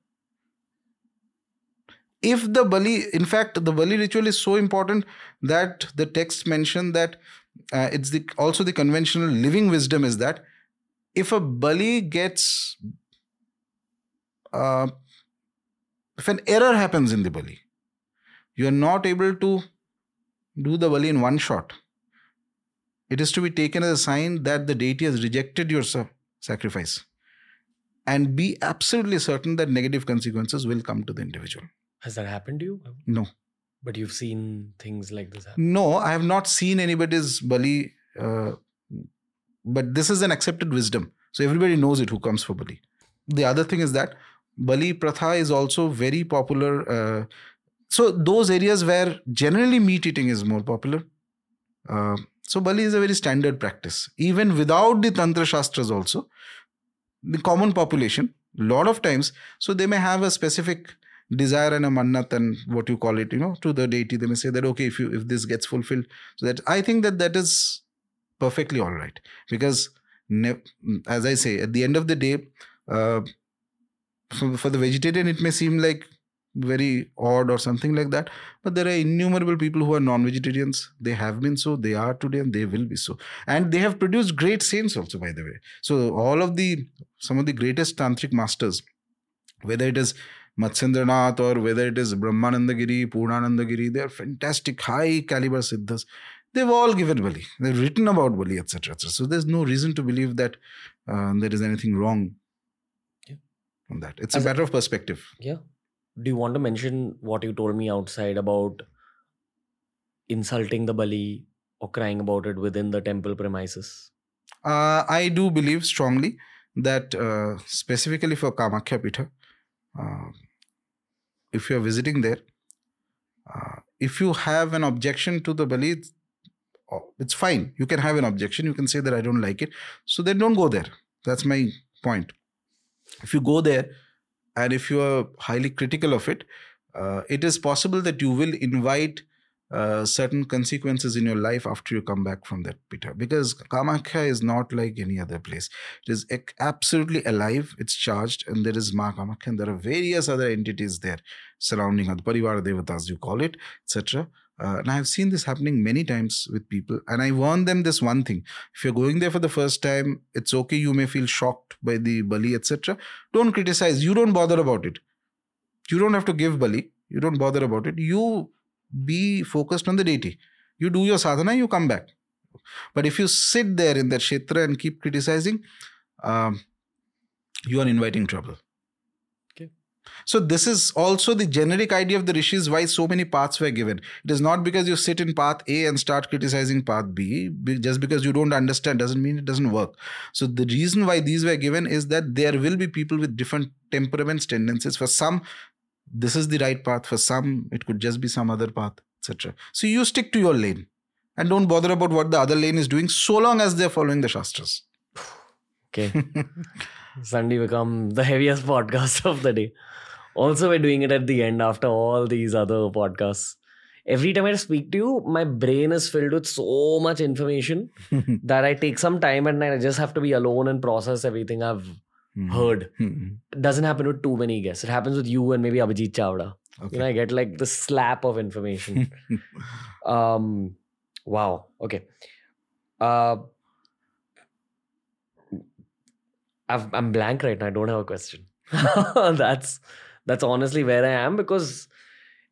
If the bali in fact the bali ritual is so important that the text mention that uh, it's the also the conventional living wisdom is that if a bali gets uh, if an error happens in the bali, you are not able to do the bali in one shot. It is to be taken as a sign that the deity has rejected your sacrifice. And be absolutely certain that negative consequences will come to the individual. Has that happened to you? No. But you've seen things like this happen? No, I have not seen anybody's bali. Uh, but this is an accepted wisdom. So everybody knows it who comes for bali. The other thing is that Bali Pratha is also very popular. Uh, so those areas where generally meat eating is more popular. Uh, so Bali is a very standard practice. Even without the Tantra Shastras also, the common population, lot of times, so they may have a specific desire and a mannat and what you call it, you know, to the deity. They may say that, okay, if you if this gets fulfilled, so that I think that that is perfectly all right. Because as I say, at the end of the day, uh, for, for the vegetarian it may seem like very odd or something like that but there are innumerable people who are non-vegetarians they have been so they are today and they will be so and they have produced great saints also by the way so all of the some of the greatest tantric masters whether it is Matsyendranath or whether it is Brahmanandagiri, Purnanandagiri, they are fantastic, high caliber siddhas. They've all given Bali. They've written about Bali, etc. etc. So there's no reason to believe that uh, there is anything wrong on that. It's As a matter of perspective. Yeah. Do you want to mention what you told me outside about insulting the Bali or crying about it within the temple premises? Uh, I do believe strongly that uh, specifically for Kamakhya Pitha, uh, if you are visiting there, uh, if you have an objection to the Bali, oh, it's fine. You can have an objection. You can say that I don't like it. So then don't go there. That's my point if you go there and if you are highly critical of it, uh, it is possible that you will invite uh, certain consequences in your life after you come back from that pitha because Kamakhya is not like any other place. It is absolutely alive, it's charged, and there is Ma Kamakhya, and there are various other entities there surrounding her, Parivar Devatas, you call it, etc. Uh, and I've seen this happening many times with people. And I warn them this one thing if you're going there for the first time, it's okay. You may feel shocked by the Bali, etc. Don't criticize. You don't bother about it. You don't have to give Bali. You don't bother about it. You be focused on the deity. You do your sadhana, you come back. But if you sit there in that kshetra and keep criticizing, um, you are inviting trouble. So this is also the generic idea of the rishis why so many paths were given. It is not because you sit in path A and start criticizing path B. Just because you don't understand doesn't mean it doesn't work. So the reason why these were given is that there will be people with different temperaments, tendencies. For some, this is the right path. For some, it could just be some other path, etc. So you stick to your lane and don't bother about what the other lane is doing so long as they're following the shastras. Okay. [LAUGHS] Sunday become the heaviest [LAUGHS] podcast of the day. Also, we're doing it at the end after all these other podcasts. Every time I speak to you, my brain is filled with so much information [LAUGHS] that I take some time at night. I just have to be alone and process everything I've mm-hmm. heard. Mm-hmm. [LAUGHS] It doesn't happen with too many guests. It happens with you and maybe Abhijit Chavda. Okay. You know, I get like the slap of information. um, wow. Okay. Uh, i am blank right now. I don't have a question. [LAUGHS] That's that's honestly where I am because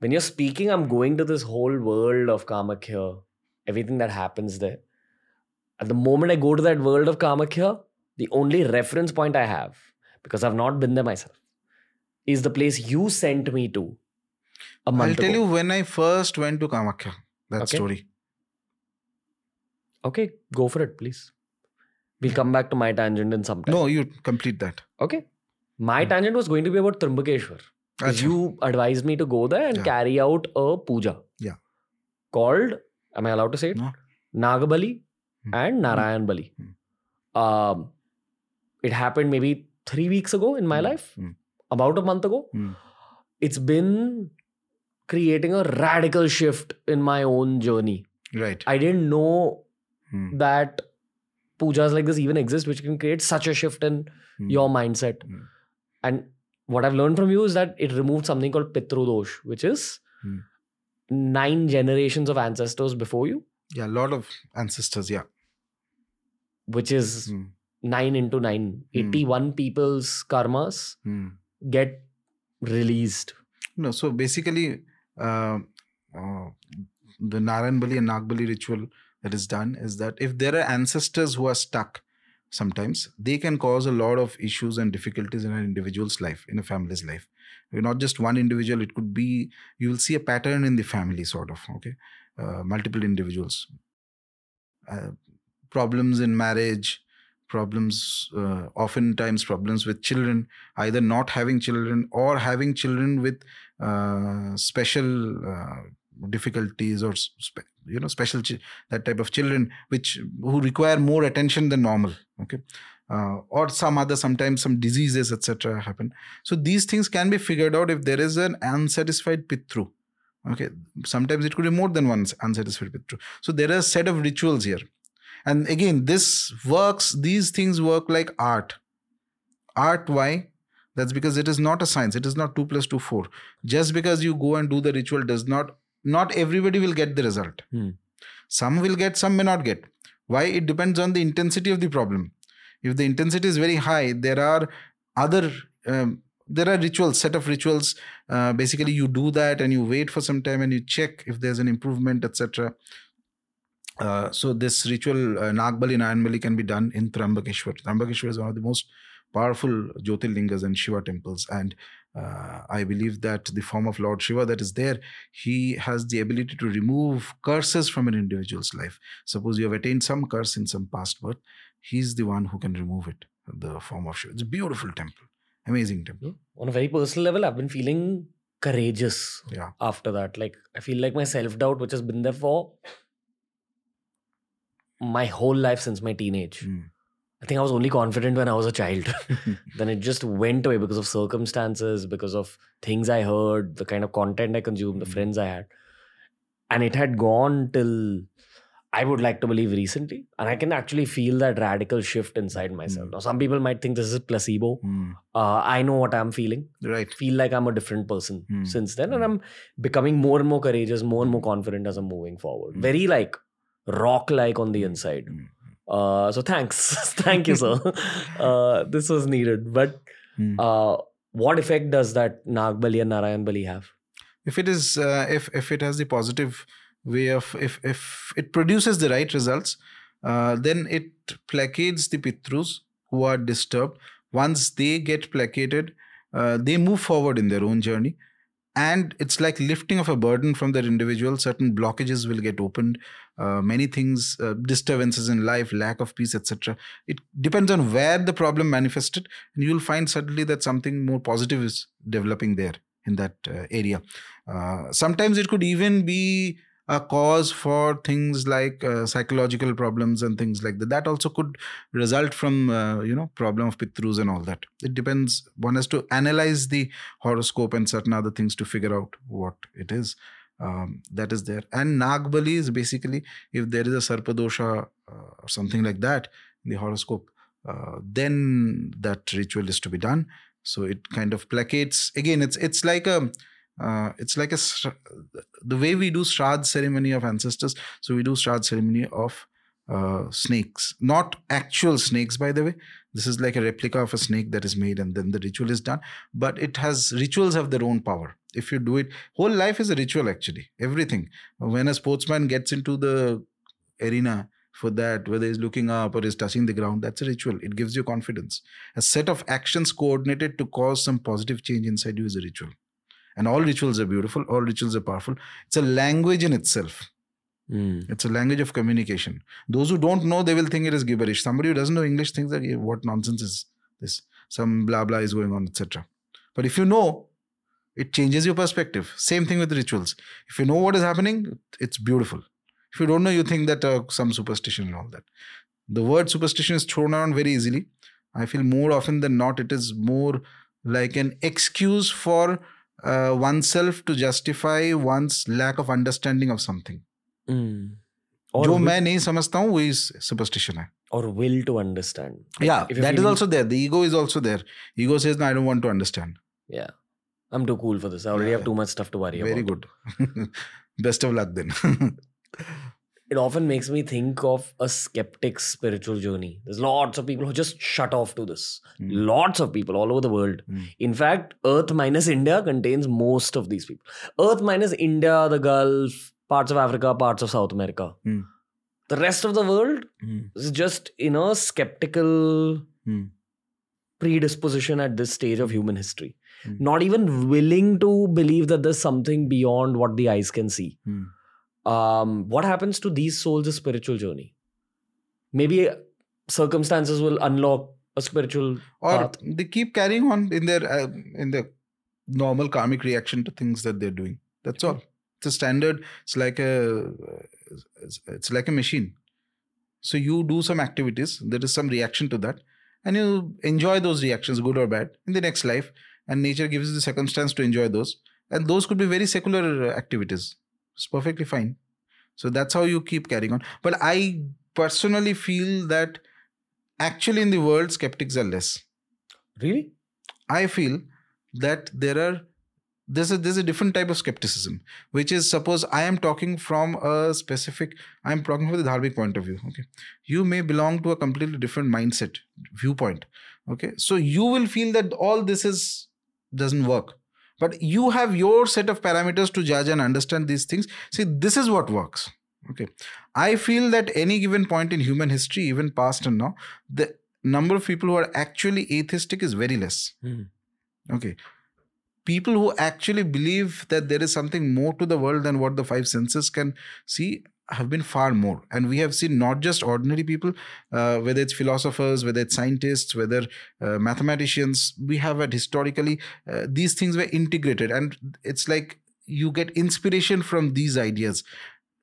when you're speaking, I'm going to this whole world of Kamakhya, everything that happens there. At the moment I go to that world of Kamakhya, the only reference point I have, because I've not been there myself, is the place you sent me to. A month I'll tell ago. you when I first went to Kamakhya, that okay. story. Okay, go for it, please. We'll come back to my tangent in some time. No, you complete that. Okay. My hmm. tangent was going to be about Trimbakeshwar. You advised me to go there and yeah. carry out a puja. Yeah. Called, am I allowed to say it? No. Nagabali hmm. and hmm. Narayan Bali. Um, it happened maybe three weeks ago in my life. about a month ago, it's been creating a radical shift in my own journey. Right. I didn't know that pujas like this even exist, which can create such a shift in Hmm. your mindset. Hmm. And what I've learned from you is that it removed something called Pitrudosh, which is Hmm. nine generations of ancestors before you, Yeah, a lot of ancestors. Yeah. which is Hmm. nine into nine. Hmm. 81 people's karmas Hmm. get released. No, so basically, uh, uh, the Narayan Bali and Nag Bali ritual that is done is that if there are ancestors who are stuck, sometimes they can cause a lot of issues and difficulties in an individual's life, in a family's life. Not just one individual, it could be, you will see a pattern in the family, sort of, okay? Uh, multiple individuals. Uh, problems in marriage, problems, uh, oftentimes problems with children, either not having children or having children with uh, special uh, difficulties or spe- you know special chi- that type of children which who require more attention than normal okay? Uh, or some other sometimes some diseases etc happen. So these things can be figured out if there is an unsatisfied pitru okay? Sometimes it could be more than one unsatisfied pitru. So there are a set of rituals here. And again this works these things work like art. Art why? That's because it is not a science. It is not 2 plus 2 4 just because you go and do the ritual does not not everybody will get the result. Hmm. some will get some may not get. Why? It depends on the intensity of the problem. If the intensity is very high there are other um, there are rituals set of rituals. Uh, basically you do that and you wait for some time and you check if there's an improvement etc uh, so this ritual uh, Nagbali and Narayanbali can be done in Trambakeshwar. Trambakeshwar is one of the most powerful Jyotirlingas and Shiva temples, and uh, I believe that the form of Lord Shiva that is there, he has the ability to remove curses from an individual's life. Suppose you have attained some curse in some past birth, he's the one who can remove it. The form of Shiva. It's a beautiful temple, amazing temple. On a very personal level, I've been feeling courageous Yeah. after that. Like, I feel like my self doubt, which has been there for my whole life since my teenage. Mm. I think I was only confident when I was a child. [LAUGHS] then it just went away because of circumstances, because of things I heard, the kind of content I consumed, the Mm. friends I had. And it had gone till I would like to believe recently. And I can actually feel that radical shift inside myself. Mm. Now, some people might think this is placebo. Mm. Uh, I know what I'm feeling. Right. Feel like I'm a different person Mm. since then. And Mm. I'm becoming more and more courageous, more and more confident as I'm moving forward. Mm. Very like rock like on the inside. Uh, so thanks, [LAUGHS] thank you, sir. [LAUGHS] uh, this was needed. But Mm. uh, what effect does that Nagbali and Narayan Bali have? if it is uh, if if it has the positive way of if if it produces the right results uh, then it placates the pitrus who are disturbed once they get placated uh, they move forward in their own journey and it's like lifting of a burden from that individual certain blockages will get opened uh, many things uh, disturbances in life lack of peace etc it depends on where the problem manifested and you'll find suddenly that something more positive is developing there in that uh, area. Uh, sometimes it could even be a cause for things like uh, psychological problems and things like that. That also could result from you know problem of pitrus and all that. It depends. One has to analyze the horoscope and certain other things to figure out what it is um, that is there. And nagbali is basically if there is a sarpadosha uh, or something like that in the horoscope uh, then that ritual is to be done. So it kind of placates again it's it's like a uh, it's like a the way we do shraddh ceremony of ancestors so we do shraddh ceremony of uh, snakes. Not actual snakes by the way. This is like a replica of a snake that is made and then the ritual is done. But it has rituals have their own power if you do it whole life is a ritual actually everything. When a sportsman gets into the arena for that whether he's looking up or is touching the ground that's a ritual. It gives you confidence. A set of actions coordinated to cause some positive change inside you is a ritual. And all rituals are beautiful all rituals are powerful. It's a language in itself. Mm. it's a language of communication. Those who don't know they will think it is gibberish. Somebody who doesn't know english thinks that "Yeah, what nonsense is this? Some blah blah is going on etc but if you know it changes your perspective same thing with rituals if you know what is happening it's beautiful if you don't know you think that uh, some superstition and all that the word superstition is thrown around very easily i feel more often than not it is more like an excuse for uh, oneself to justify one's lack of understanding of something. Mm. जो Or, मैं नहीं समझता हूँ वही superstition है. or will to understand. Yeah, if you're that is feeling- also there. The ego is also there. Ego says, "No, I don't I'm too cool for this. I already have too much stuff to worry Very about. good. [LAUGHS] Best of luck then. [LAUGHS] It often makes me think of a skeptic's spiritual journey. There's lots of people who just shut off to this. Mm. Lots of people all over the world. Mm. In fact, Earth minus India contains most of these people. Earth minus India, the Gulf, parts of Africa, parts of South America. Mm. The rest of the world Mm. is just in a skeptical Mm. predisposition at this stage of human history. Mm. Not even willing to believe that there's something beyond what the eyes can see. Mm. Um, what happens to these souls' spiritual journey? Maybe circumstances will unlock a spiritual Or path. they keep carrying on in their uh, in their normal karmic reaction to things that they're doing. That's all. It's a standard. It's like a it's, it's like a machine. So you do some activities. There is some reaction to that, and you enjoy those reactions, good or bad, in the next life. And nature gives you the circumstance to enjoy those, and those could be very secular uh, activities. It's perfectly fine. So that's how you keep carrying on. But I personally feel that actually in the world, skeptics are less. Really? I feel that there are there's a there's a different type of skepticism, which is suppose I am talking from a specific I am talking from the dharmic point of view. Okay, you may belong to a completely different mindset viewpoint. Okay, so you will feel that all this is doesn't work, but you have your set of parameters to judge and understand these things. See, this is what works. Okay, I feel that any given point in human history, even past and now, the number of people who are actually atheistic is very less. Hmm. Okay. People who actually believe that there is something more to the world than what the five senses can see have been far more. And we have seen not just ordinary people, uh, whether it's philosophers, whether it's scientists, whether uh, mathematicians, we have had historically, uh, these things were integrated. And it's like you get inspiration from these ideas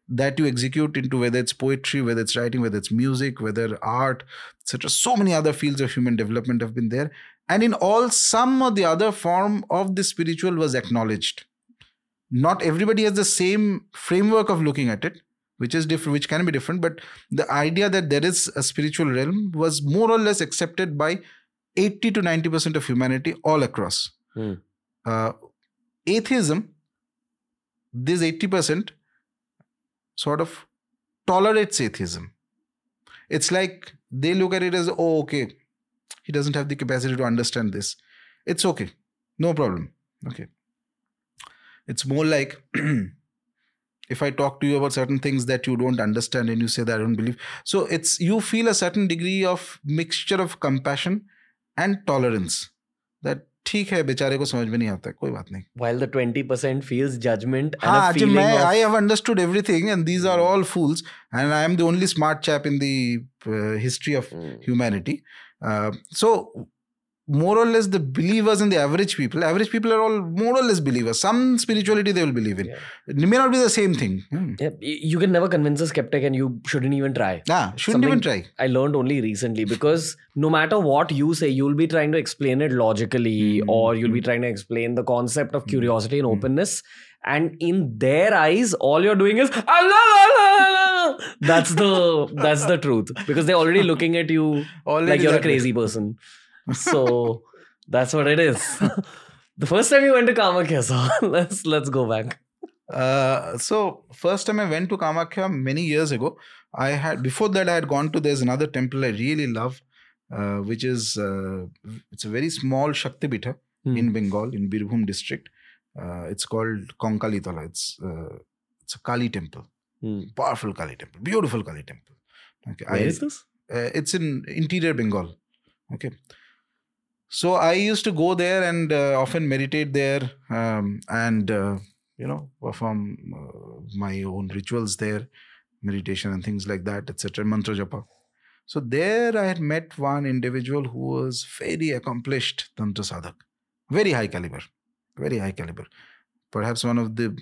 that you execute into whether it's poetry, whether it's writing, whether it's music, whether art, etc. So many other fields of human development have been there. And in all, some or the other form of the spiritual was acknowledged. Not everybody has the same framework of looking at it, which is different, which can be different. But the idea that there is a spiritual realm was more or less accepted by 80 to 90% of humanity all across. Hmm. Uh, atheism, this 80% sort of tolerates atheism. It's like they look at it as, oh, okay, he doesn't have the capacity to understand this. It's okay, no problem. Okay. It's more like [CLEARS THROAT] if I talk to you about certain things that you don't understand and you say that I don't believe. So it's you feel a certain degree of mixture of compassion and tolerance. That ठीक है बेचारे को समझ में नहीं आता है कोई बात नहीं While the 20% feels judgment and हाँ a जी feeling मैं of I have understood everything and these are all fools and I am the only smart chap in the uh, history of more or less the believers and the average people, average people are all more or less believers. Some spirituality they will believe in. Yeah. It may not be the same thing. Hmm. Yeah, you can never convince a skeptic and you shouldn't even try. Ah, shouldn't even try. I learned only recently because no matter what you say, you'll be trying to explain it logically Mm, or you'll be trying to explain the concept of curiosity and openness. And in their eyes, all you're doing is "Ah, la, la, la, la, la." that's the that's the truth because they're already looking at you [LAUGHS] Already like you're a crazy person. So that's what it is. the first time you went to Kamakhya, so [LAUGHS] let's let's go back. Uh, so first time I went to Kamakhya many years ago, I had before that I had gone to there's another temple I really love, uh, which is uh, it's a very small Shakti Pitha Hmm. in Bengal in Birbhum district. Uh, it's called Konkalitala. It's uh, it's a Kali temple, Hmm. powerful Kali temple, beautiful Kali temple. Okay, Where I, is this? uh, it's in interior Bengal. Okay. So I used to go there and uh, often meditate there um, and, uh, you know, perform uh, my own rituals there, meditation and things like that, etc. Mantra japa. So there I had met one individual who was very accomplished Tantra sadhak, very high caliber, very high caliber. Perhaps one of the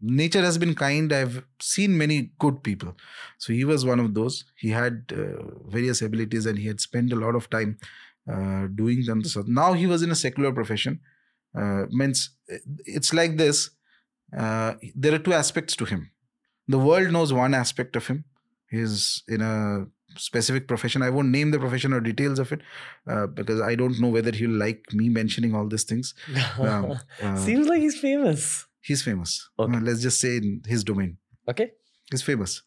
nature has been kind. I've seen many good people. So he was one of those. He had uh, various abilities and he had spent a lot of time uh, doing Tantra Sadhana. Now he was in a secular profession. Uh, means it's like this. Uh, there are two aspects to him. The world knows one aspect of him. He's in a specific profession. I won't name the profession or details of it uh, because I don't know whether he'll like me mentioning all these things. [LAUGHS] Um, uh, Seems like he's famous. he's famous. Okay. Uh, let's just say in his domain. Okay. He's famous.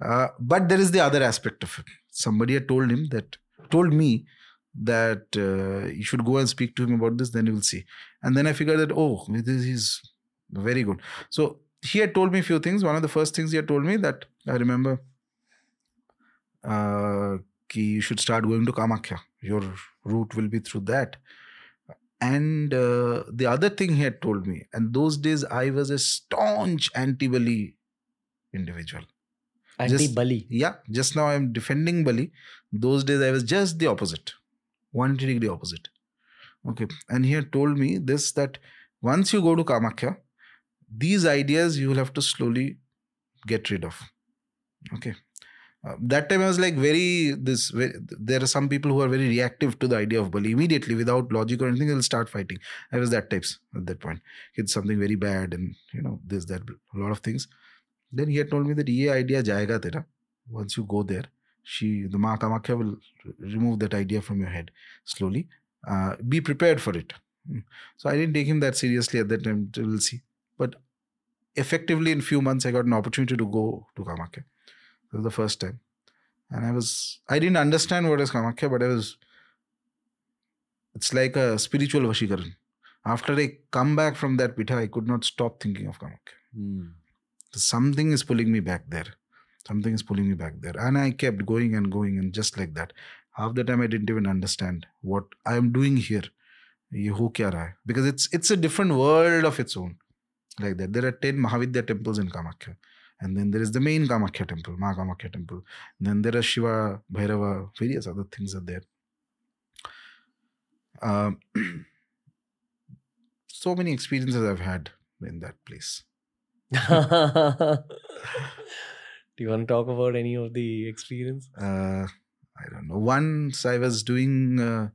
Uh, but there is the other aspect of it. Somebody had told him that, told me that uh, you should go and speak to him about this, then you will see. And then I figured that, oh, this is very good. So he had told me a few things. One of the first things he had told me that I remember uh, you should start going to Kamakhya. Your route will be through that. And uh, the other thing he had told me, and those days I was a staunch anti-Bali individual. Anti Bali. Yeah, just now I'm defending Bali. Those days I was just the opposite, 180 degree opposite. Okay, and he had told me this that once you go to Kamakhya, these ideas you will have to slowly get rid of. Okay. Uh, that time I was like very this. Very, there are some people who are very reactive to the idea of Bali immediately without logic or anything. They'll start fighting. I was that types at that point. It's something very bad and you know this that a lot of things. Then he had told me that ye idea jayega tera. Once you go there, she the Ma Kamakhya will remove that idea from your head slowly. Uh, be prepared for it. Mm. So I didn't take him that seriously at that time. We'll see. But effectively, in few months, I got an opportunity to go to Kamakhya. That was the first time, and I was I didn't understand what is Kamakhya, but I was. It's like a spiritual vashikaran. After I come back from that pitha, I could not stop thinking of Kamakhya Hmm. something is pulling me back there something is pulling me back there. And i kept going and going and just like that. Half the time i didn't even understand what i am doing here. Because it's it's a different world of its own. Like that there are 10 mahavidya temples in kamakhya. And then there is the main kamakhya temple ma kamakhya temple. Then there are shiva bhairava various other things are there. Um, [CLEARS THROAT] so many experiences i've had in that place. [LAUGHS] [LAUGHS] [LAUGHS] Do you want to talk about any of the experience? uh, I don't know. Once I was doing uh,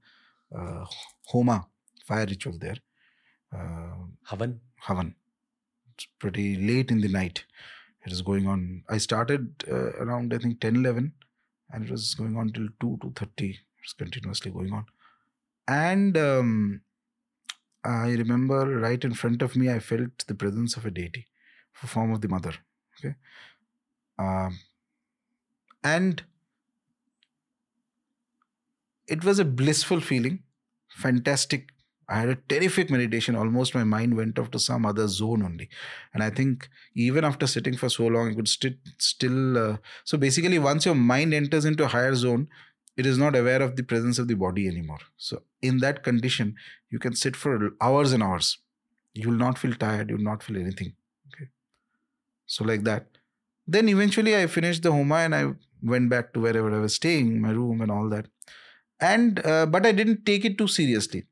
uh, Homa, fire ritual there, uh, Havan. Havan. It's pretty late in the night. It was going on. I started uh, around, I think, 10, 11, and it was going on till 2, 2.30. It was continuously going on. And um, I remember right in front of me, I felt the presence of a deity, form of the mother. Okay. Um, and it was a blissful feeling, fantastic. I had a terrific meditation. Almost my mind went off to some other zone only. And I think even after sitting for so long, I could st- still. Uh, so basically, once your mind enters into a higher zone, it is not aware of the presence of the body anymore. So in that condition, you can sit for hours and hours. You will not feel tired. You will not feel anything. Okay. So like that. Then eventually, I finished the Homa and I went back to wherever I was staying, my room and all that. And uh, but I didn't take it too seriously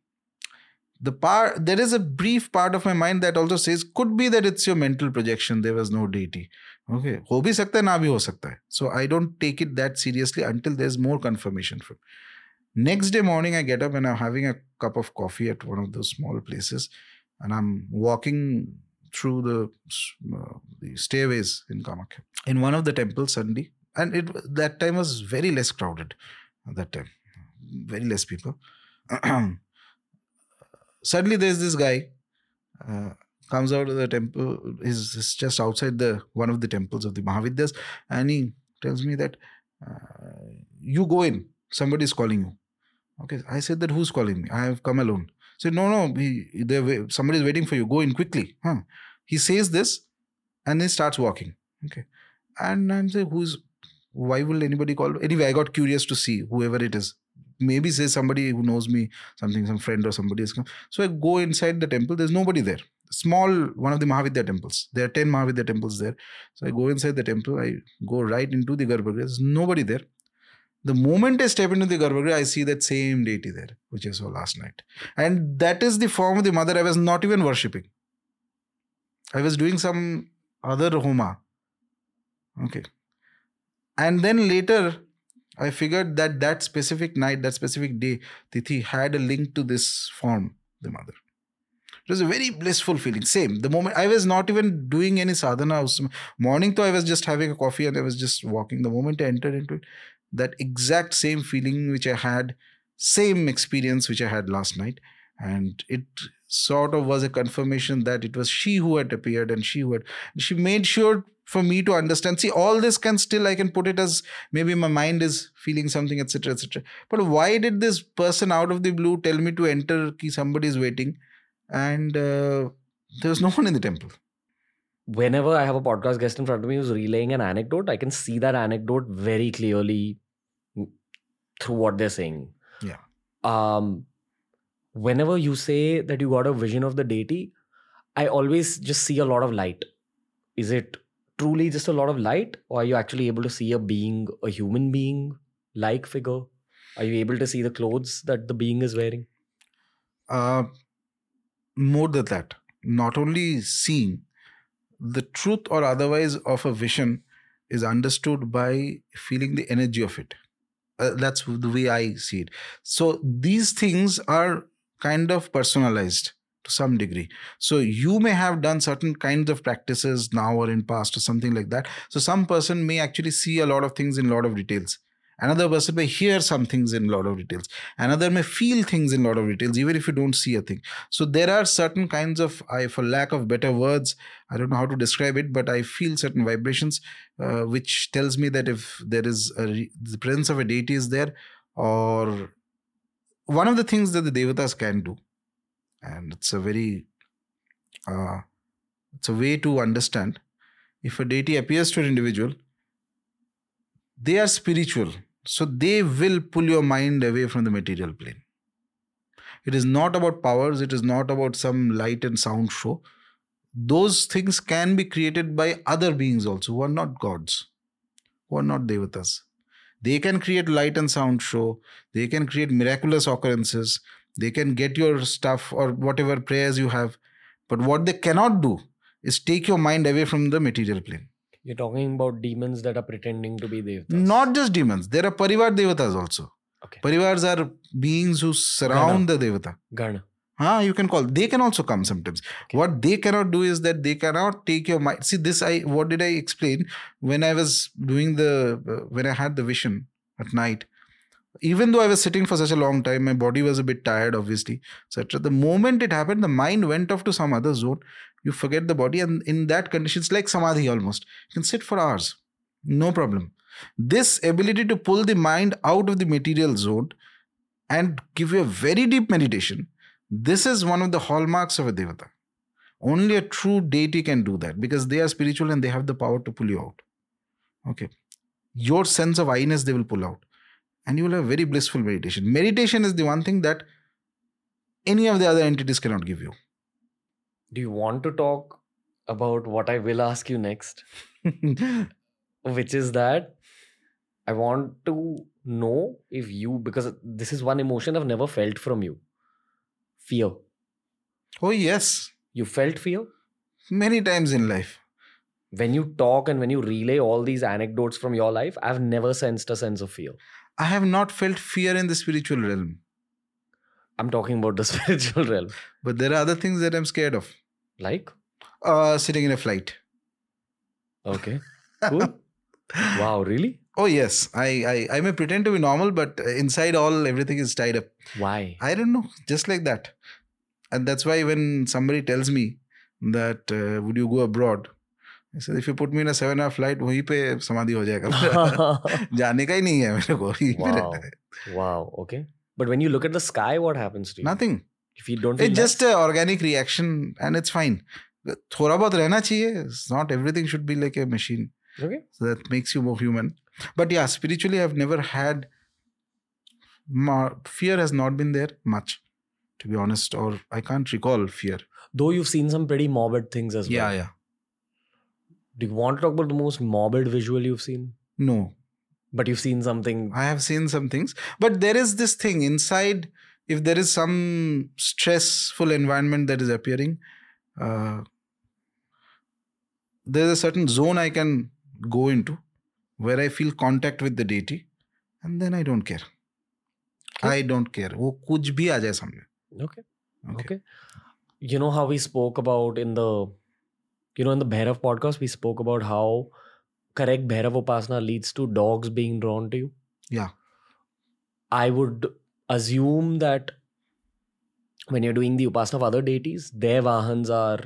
the part there is a brief part of my mind that also says could be that it's your mental projection there was no deity okay हो भी सकता है ना भी हो सकता है so i don't take it that seriously until there's more confirmation from next day morning i get up and i'm having a cup of coffee at one of those small places and i'm walking through the, uh, the stairways in Kamakhya in one of the temples suddenly and it that time was very less crowded at that time very less people. [CLEARS THROAT] Suddenly there's this guy uh, comes out of the temple he's, just outside the one of the temples of the mahavidyas and he tells me that uh, you go in somebody is calling you. Okay i said that who's calling me? I have come alone said no no he, somebody is waiting for you. Go in quickly. Huh. He says this and he starts walking. Okay. And i'm saying who's why will anybody call? Anyway i got curious to see whoever it is. Maybe say somebody who knows me something some friend or somebody has come. So i go inside the temple. There's nobody there. Small one of the mahavidya temples. There are 10 mahavidya temples there. So i go inside the temple. I go right into the garbhagriha. There's nobody there the moment i step into the garbhagriha i see that same deity there which i saw last night and that is the form of the mother i was not even worshipping i was doing some other homa okay and then later I figured that that specific night, that specific day, Tithi had a link to this form, the mother. It was a very blissful feeling. Same. The moment I was not even doing any sadhana. Morning, though, I was just having a coffee and I was just walking. The moment I entered into it, that exact same feeling which I had, same experience which I had last night. And it sort of was a confirmation that it was she who had appeared and she had. She made sure for me to understand. See, all this can still, I can put it as maybe my mind is feeling something, etc., etc. But why did this person out of the blue tell me to enter? Somebody is waiting and uh, there was no one in the temple. Whenever I have a podcast guest in front of me who's relaying an anecdote, I can see that anecdote very clearly through what they're saying. Yeah. Um, whenever you say that you got a vision of the deity, I always just see a lot of light. Is it truly just a lot of light, or are you actually able to see a being, a human being like figure? Are you able to see the clothes that the being is wearing? Uh, more than that, not only seeing the truth or otherwise of a vision is understood by feeling the energy of it. Uh, that's the way I see it. So these things are kind of personalized to some degree. So you may have done certain kinds of practices now or in past or something like that. So some person may actually see a lot of things in a lot of details. Another person may hear some things in a lot of details. Another may feel things in a lot of details, even if you don't see a thing. So there are certain kinds of, I, for lack of better words, I don't know how to describe it, but I feel certain vibrations, uh, which tells me that if there is a, the presence of a deity is there, or one of the things that the devatas can do, and it's a very, uh, it's a way to understand. If a deity appears to an individual, they are spiritual. So they will pull your mind away from the material plane. It is not about powers, it is not about some light and sound show. Those things can be created by other beings also who are not gods, who are not devatas. They can create light and sound show, they can create miraculous occurrences, they can get your stuff or whatever prayers you have. But what they cannot do is take your mind away from the material plane. You're talking about demons that are pretending to be devatas. Not just demons. There are parivar devatas also. Okay. Parivars are beings who surround the devata. Gana. Ah, you can call. They can also come sometimes. Okay. What they cannot do is that they cannot take your mind. See, this I what did I explain when I was doing the uh, when I had the vision at night. Even though I was sitting for such a long time, my body was a bit tired, obviously, etc. The moment it happened, the mind went off to some other zone. You forget the body, and in that condition, it's like samadhi almost. You can sit for hours, no problem. This ability to pull the mind out of the material zone and give you a very deep meditation this is one of the hallmarks of a devata. Only a true deity can do that because they are spiritual and they have the power to pull you out. Okay. Your sense of I-ness they will pull out. And you will have very blissful meditation. Meditation is the one thing that any of the other entities cannot give you. Do you want to talk about what I will ask you next? Which is that I want to know if you, because this is one emotion I've never felt from you fear. oh, yes. You felt fear? Many times in life. When you talk and when you relay all these anecdotes from your life, I've never sensed a sense of fear. I have not felt fear in the spiritual realm. I'm talking about the [LAUGHS] spiritual realm. But there are other things that I'm scared of. Like? Uh, sitting in a flight. Okay. [LAUGHS] Cool. wow, really? Oh yes, I, I I may pretend to be normal, but inside all everything is tied up. Why? I don't know, just like that, and that's why when somebody tells me that uh, would you go abroad, I said if you put me in a seven hour flight, वहीं पे समाधि हो जाएगा जाने का ही नहीं है मेरे को wow. wow. Okay. But when you look at the sky, what happens to you? Nothing. If you don't. It's just an organic reaction, and it's fine. थोड़ा बहुत रहना चाहिए. Not everything should be like a machine. Okay. So that makes you more human. But yeah, spiritually, I've never had fear has not been there much, to be honest, or I can't recall fear. Though you've seen some pretty morbid things as well. Yeah, yeah. Do you want to talk about the most morbid visual you've seen? No. But you've seen something. I have seen some things. But there is this thing inside, if there is some stressful environment that is appearing, uh, there's a certain zone I can go into where I feel contact with the deity and then I don't care. I don't care. वो कुछ भी आ जाए सामने. Okay. Okay. You know how we spoke about in the, you know, in the Bhairav podcast, we spoke about how correct Bhairav Upasana leads to dogs being drawn to you. Yeah. I would assume that when you're doing the Upasana of other deities, their Vahans are.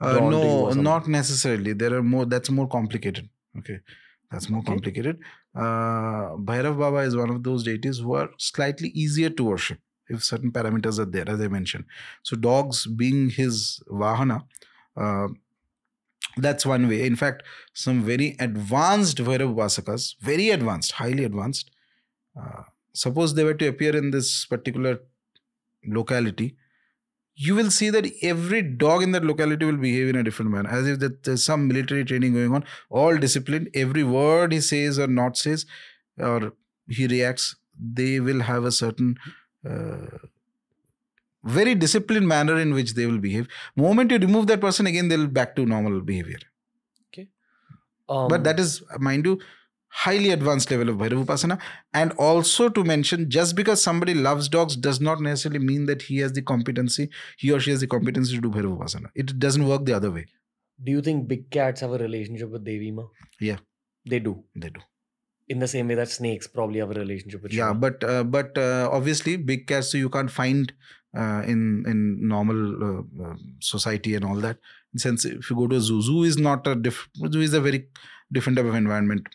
Uh, drawn to you or no, not necessarily. There are more. That's more complicated. Okay, that's more Okay. complicated. Uh, Bhairav Baba is one of those deities who are slightly easier to worship if certain parameters are there, as I mentioned. So dogs being his vahana. Uh, that's one way. In fact, some very advanced Bhairav Upasakas, very advanced, highly advanced. Uh, suppose they were to appear in this particular locality, you will see that every dog in that locality will behave in a different manner, as if that there's some military training going on, all disciplined. Every word he says or not says, or he reacts, they will have a certain uh, very disciplined manner in which they will behave. Moment you remove that person, again they'll back to normal behavior. Um, but that is, mind you, highly advanced level of Bhairav Upasana. And also to mention, just because somebody loves dogs does not necessarily mean that he has the competency, he or she has the competency to do Bhairav Upasana. It doesn't work the other way. Do you think big cats have a relationship with Devi Ma? Yeah. They do. They do. In the same way that snakes probably have a relationship with Yeah, Shiva. but uh, but uh, obviously big cats so you can't find uh, in in normal uh, uh, society and all that. Since if you go to a zoo, zoo is not a diff- zoo is a very different type of environment.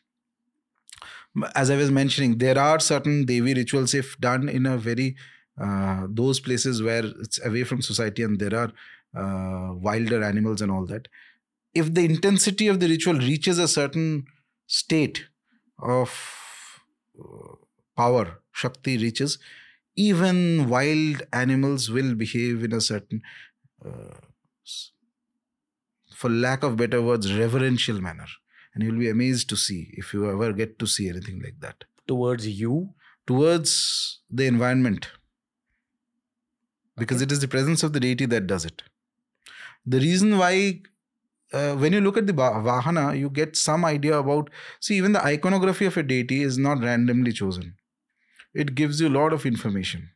As I was mentioning, there are certain Devi rituals if done in a very uh, those places where it's away from society and there are uh, wilder animals and all that. If the intensity of the ritual reaches a certain state of uh, power, Shakti reaches, even wild animals will behave in a certain, uh, for lack of better words, reverential manner. And you'll be amazed to see if you ever get to see anything like that. Towards you, Towards the environment, because Okay. it is the presence of the deity that does it. The reason why, uh, when you look at the Vahana, you get some idea about. See, even the iconography of a deity is not randomly chosen. It gives you a lot of information,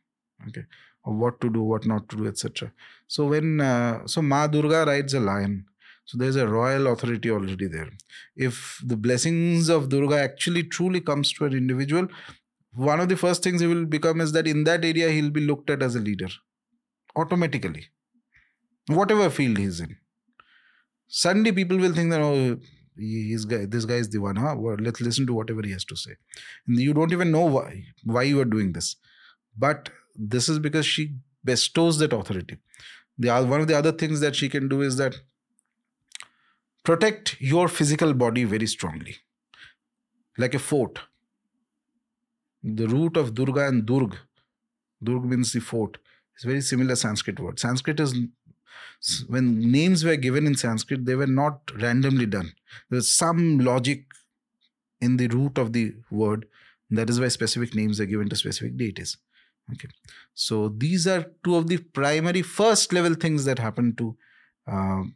okay, of what to do, what not to do, etc. So when uh, so Ma Durga rides a lion, so there's a royal authority already there. If the blessings of Durga actually truly comes to an individual, one of the first things he will become is that in that area he'll be looked at as a leader automatically. Whatever field he's in. Suddenly people will think that oh he's guy this guy is the one huh? Well, let's listen to whatever he has to say. And you don't even know why why you are doing this. But this is because she bestows that authority. The one of the other things that she can do is that protect your physical body very strongly like a fort the root of Durga and Durg. Durg means the fort. It's very similar Sanskrit word. Sanskrit is when names were given in Sanskrit, they were not randomly done. There was some logic in the root of the word. That is why specific names are given to specific deities. Okay, so these are two of the primary first level things that happen to um,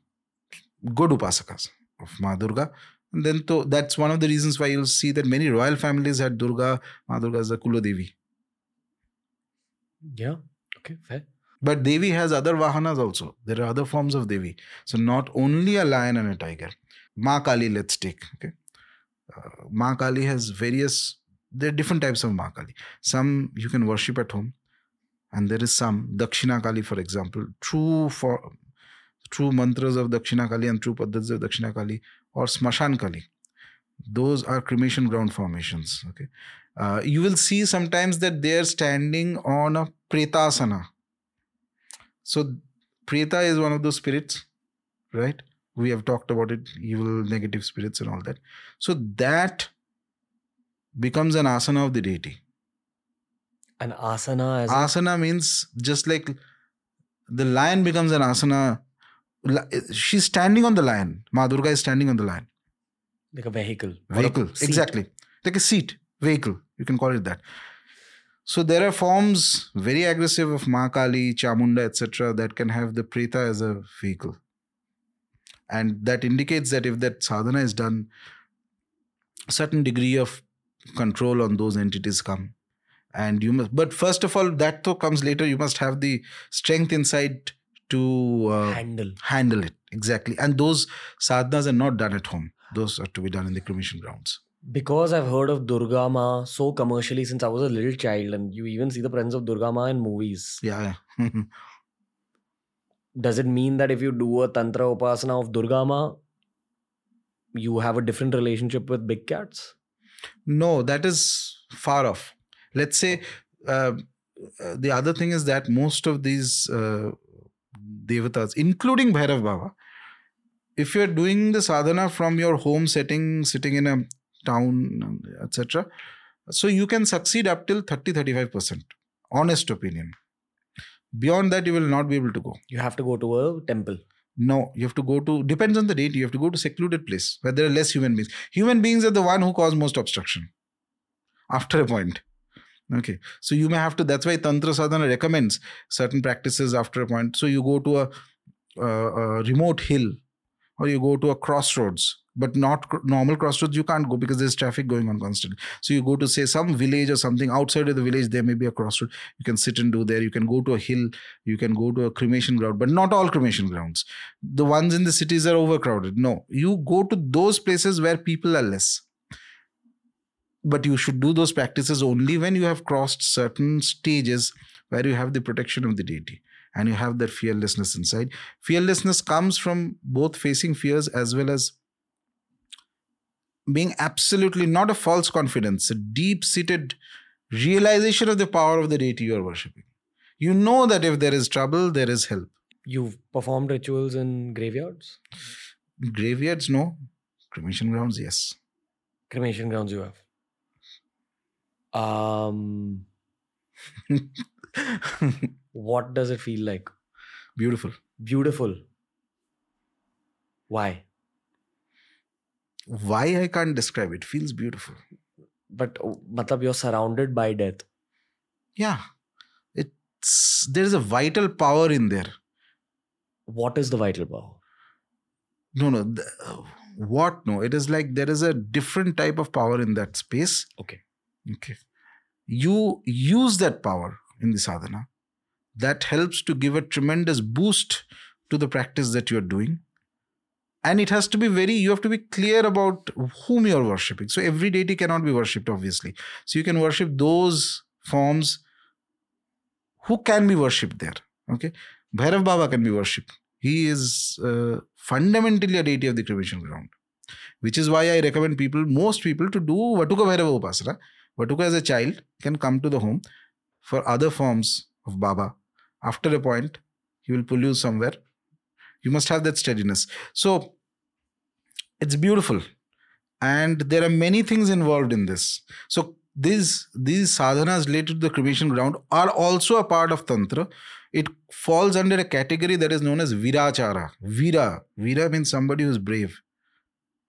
good upasakas of Ma Durga. And then to, that's one of the reasons why you'll see that many royal families had Durga, Ma Durga as a Kula Devi. yeah. Okay, fair. But Devi has other Vahanas also. There are other forms of Devi. So not only a lion and a tiger. Ma Kali, let's take. Okay. Uh, Ma Kali has various, there are different types of Ma Kali. Some you can worship at home. And there is some, Dakshina Kali, for example, true for true mantras of Dakshinakali and true paddhats of Dakshinakali or Smashan Kali. Those are cremation ground formations. Okay. Uh, you will see sometimes that they are standing on a pretasana. So, Preta is one of those spirits, right? We have talked about it, evil, negative spirits, and all that. So, that becomes an asana of the deity. An asana as Asana means just like the lion becomes an asana. She's standing on the lion. Ma Durga is standing on the lion. like a vehicle. or a Vehicle, exactly. Like a seat, vehicle. You can call it that. So there are forms very aggressive of Ma Kali, Chamunda, etc., that can have the Preta as a vehicle. And that indicates that if that sadhana is done, a certain degree of control on those entities come and you must but first of all that though comes later you must have the strength inside to uh, Handle. handle it exactly and those sadhanas are not done at home those are to be done in the cremation grounds Because I've heard of Durga Ma so commercially since I was a little child, and you even see the presence of Durga Ma in movies. yeah, yeah. [LAUGHS] Does it mean that if you do a Tantra Upasana of Durga Ma, you have a different relationship with big cats? no that is far off let's say uh, uh, the other thing is that most of these uh, devatas including bhairav baba. If you're doing the sadhana from your home setting sitting in a town etc so you can succeed up till 30 35% honest opinion. Beyond that you will not be able to go. You have to go to a temple. no you have to go to depends on the date you have to go to secluded place where there are less human beings. Human beings are the one who cause most obstruction. After a point okay. So you may have to that's why tantra sadhana recommends certain practices after a point. So you go to a, a, a remote hill or you go to a crossroads but not normal crossroads you can't go because there's traffic going on constantly. So you go to say some village or something outside of the village there may be a crossroad. You can sit and do there. You can go to a hill. You can go to a cremation ground but not all cremation grounds. The ones in the cities are overcrowded. No. You go to those places where people are less but you should do those practices only when you have crossed certain stages where you have the protection of the deity and you have that fearlessness inside. Fearlessness comes from both facing fears as well as being absolutely not a false confidence a deep seated realization of the power of the deity you are worshipping. You know that if there is trouble there is help. You've performed rituals in graveyards? graveyards no. Cremation grounds yes. Cremation grounds you have. Um, [LAUGHS] what does it feel like? beautiful Beautiful. Why? why i can't describe it feels beautiful But uh, matlab you're surrounded by death. yeah it's there's a vital power in there What is the vital power? no no the, what no it is like there is a different type of power in that space Okay. Okay. You use that power in the sadhana. That helps to give a tremendous boost to the practice that you're doing. And it has to be very you have to be clear about whom you're worshipping. So every deity cannot be worshipped obviously. So you can worship those forms who can be worshipped there. Okay? Bhairav baba can be worshipped. He is uh, fundamentally a deity of the cremation ground which is why i recommend people most people to do vatuka bhairava upasana vatuka as a child can come to the home for other forms of baba. After a point he will pull you somewhere. You must have that steadiness. So it's beautiful. And there are many things involved in this. So these these sadhanas related to the cremation ground are also a part of tantra. It falls under a category that is known as virachara. Vira. Vira means somebody who's brave.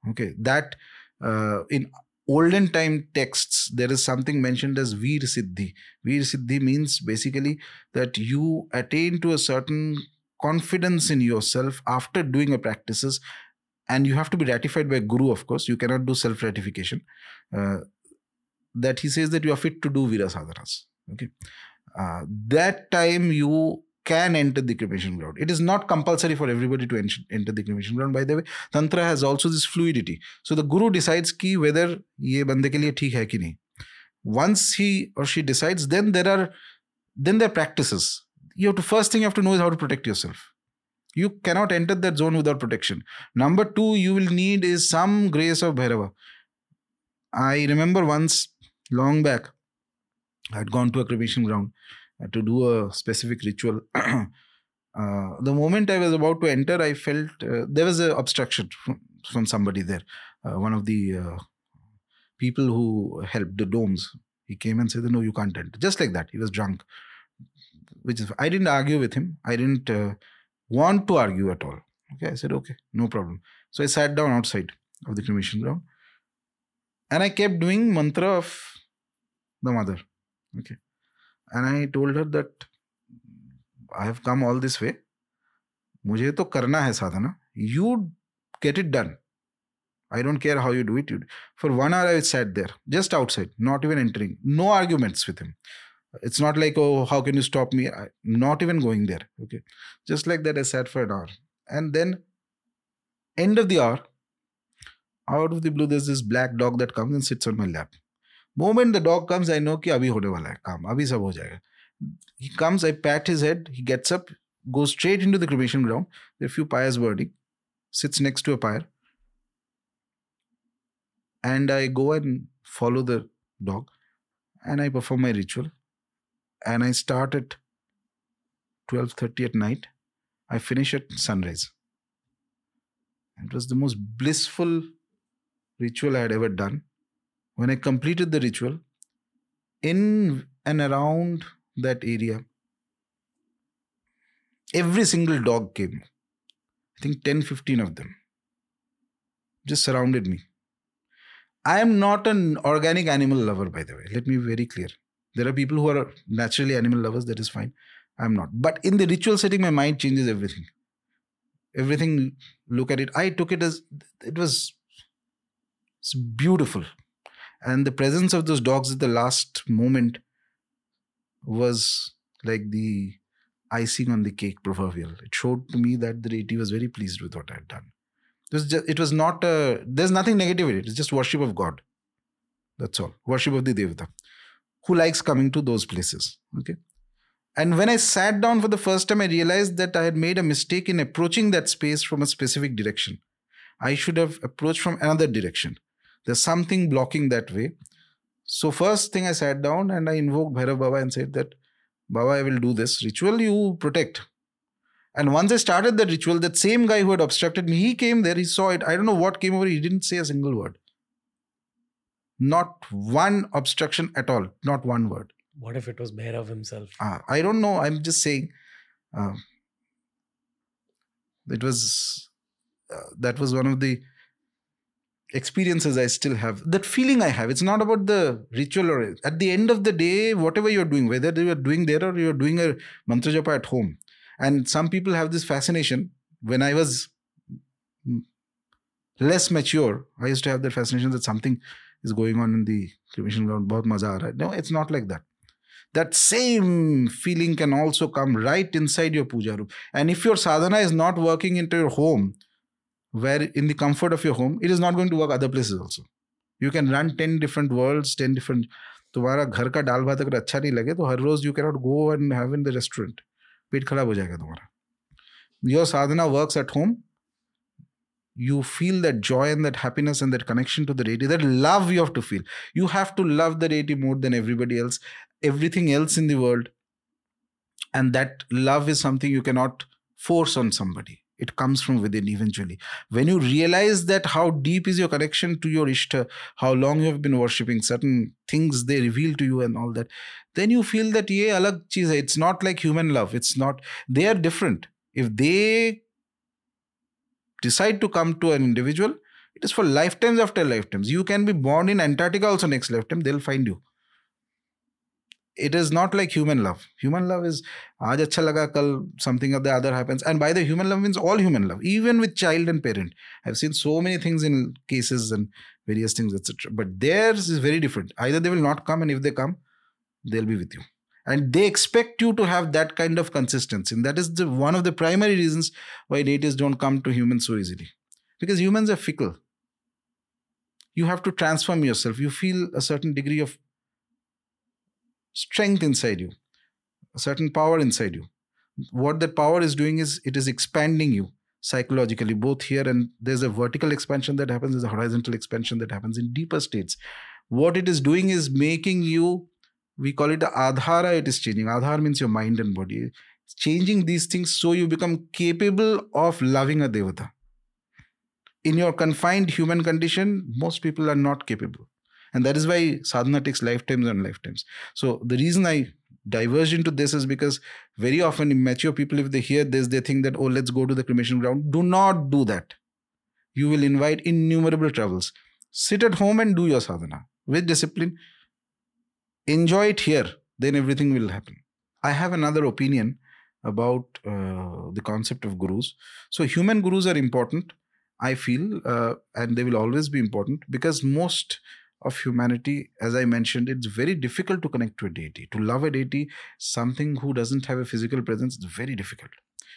Okay. That uh, in olden time texts there is something mentioned as veer siddhi. Veer siddhi means basically that you attain to a certain confidence in yourself after doing a practices and you have to be ratified by guru of course. You cannot do self ratification uh, that he says that you are fit to do vira sadhanas. Okay. Uh, that time you can enter the cremation ground. It is not compulsory for everybody to enter the cremation ground by the way. Tantra has also this fluidity. So the guru decides ki whether ye bande ke liye theek hai ki nahi. Once he or she decides then there are then there are practices. You have to first thing you have to know is how to protect yourself. You cannot enter that zone without protection. Number two you will need is some grace of bhairava. I remember once long back i had gone to a cremation ground to do a specific ritual. [CLEARS THROAT] Uh, the moment i was about to enter i felt uh, there was an obstruction from, from somebody there. Uh, one of the uh, people who helped the Doms he came and said no you can't enter. Just like that he was drunk. Which is i didn't argue with him. I didn't uh, want to argue at all. Okay i said okay no problem. So i sat down outside of the cremation ground and i kept doing mantra of the mother. Okay and i told her that i have come all this way मुझे तो करना है साधना you get it done I don't care how you do it. You, for one hour, I sat there, just outside, not even entering. No arguments with him. It's not like, oh, how can you stop me? I, not even going there. Okay. Just like that, I sat for an hour. And then, end of the hour, out of the blue, there's this black dog that comes and sits on my lap. Moment the dog comes, I know कि अभी होने वाला है काम अभी सब हो जाएगा. He comes, I pat his head, he gets up, goes straight into the cremation ground. There are a few pyres burning, sits next to a pyre, and I go and follow the dog, and I perform my ritual, and I start at 12:30 at night. I finish at sunrise. It was the most blissful ritual I had ever done. When I completed the ritual, in and around that area, every single dog came. I think 10, 15 of them just surrounded me. I am not an organic animal lover, by the way. Let me be very clear. There are people who are naturally animal lovers, that is fine. I'm not. But in the ritual setting, my mind changes everything. Everything, look at it. I took it as it was it's beautiful. And the presence of those dogs at the last moment was like the icing on the cake proverbial. It showed to me that the deity was very pleased with what I had done. It was just, it was not a, there's nothing negative in it. It's just worship of God. That's all. Worship of the Devata. Who likes coming to those places. Okay. And when I sat down for the first time, I realized that I had made a mistake in approaching that space from a specific direction. I should have approached from another direction. There's something blocking that way. So first thing I sat down and I invoked Bhairav Baba and said that, Baba, I will do this ritual, you protect. And once I started that ritual, that same guy who had obstructed me, he came there, he saw it. I don't know what came over, he didn't say a single word. Not one obstruction at all, not one word. What if it was Bhairav himself? Uh, I don't know, I'm just saying. Uh, it was, uh, that was one of the experiences I still have, that feeling I have. It's not about the ritual or at the end of the day, whatever you're doing, whether you're doing there or you're doing a mantra japa at home. And some people have this fascination. When I was less mature, I used to have that fascination that something is going on in the cremation ground. Bahut maza aa raha. No, it's not like that. That same feeling can also come right inside your puja room. And if your sadhana is not working into your home, where in the comfort of your home, it is not going to work other places also. You can run 10 different worlds, 10 different. तुम्हारा घर का दाल भात अगर अच्छा नहीं लगे तो हर रोज you cannot go and have in the restaurant पेट खराब हो जाएगा तुम्हारा your sadhana works at home you feel that joy and that happiness and that connection to the deity, that love you have to feel. You have to love the deity more than everybody else, everything else in the world. And that love is something you cannot force on somebody it comes from within eventually. When you realize that how deep is your connection to your ishta how long you have been worshipping certain things they reveal to you and all that then you feel that ye alag cheez hai. it's not like human love. It's not they are different. If they decide to come to an individual it is for lifetimes after lifetimes. You can be born in antarctica also next lifetime they'll find you it is not like human love. Human love is aaj acha laga kal something or the other happens. And by the human love means all human love, even with child and parent. I've seen so many things in cases and various things, etc. But theirs is very different. Either they will not come, and if they come, they'll be with you. And they expect you to have that kind of consistency. And that is the one of the primary reasons why deities don't come to humans so easily. Because humans are fickle. You have to transform yourself. You feel a certain degree of strength inside you, a certain power inside you. What that power is doing is it is expanding you psychologically, both here and there's a vertical expansion that happens, there's a horizontal expansion that happens in deeper states. What it is doing is making you, we call it the adhara, it is changing. Adhara means your mind and body. It's changing these things so you become capable of loving a devata. In your confined human condition, most people are not capable and that is why sadhana takes lifetimes and lifetimes. So the reason i diverge into this is because very often immature people if they hear this they think that oh let's go to the cremation ground. Do not do that. You will invite innumerable troubles sit at home and do your sadhana with discipline. Enjoy it here then everything will happen. I have another opinion about uh, the concept of gurus. So human gurus are important I feel, uh, and they will always be important because most of humanity, as I mentioned, it's very difficult to connect to a deity. To love a deity, something who doesn't have a physical presence, it's very difficult.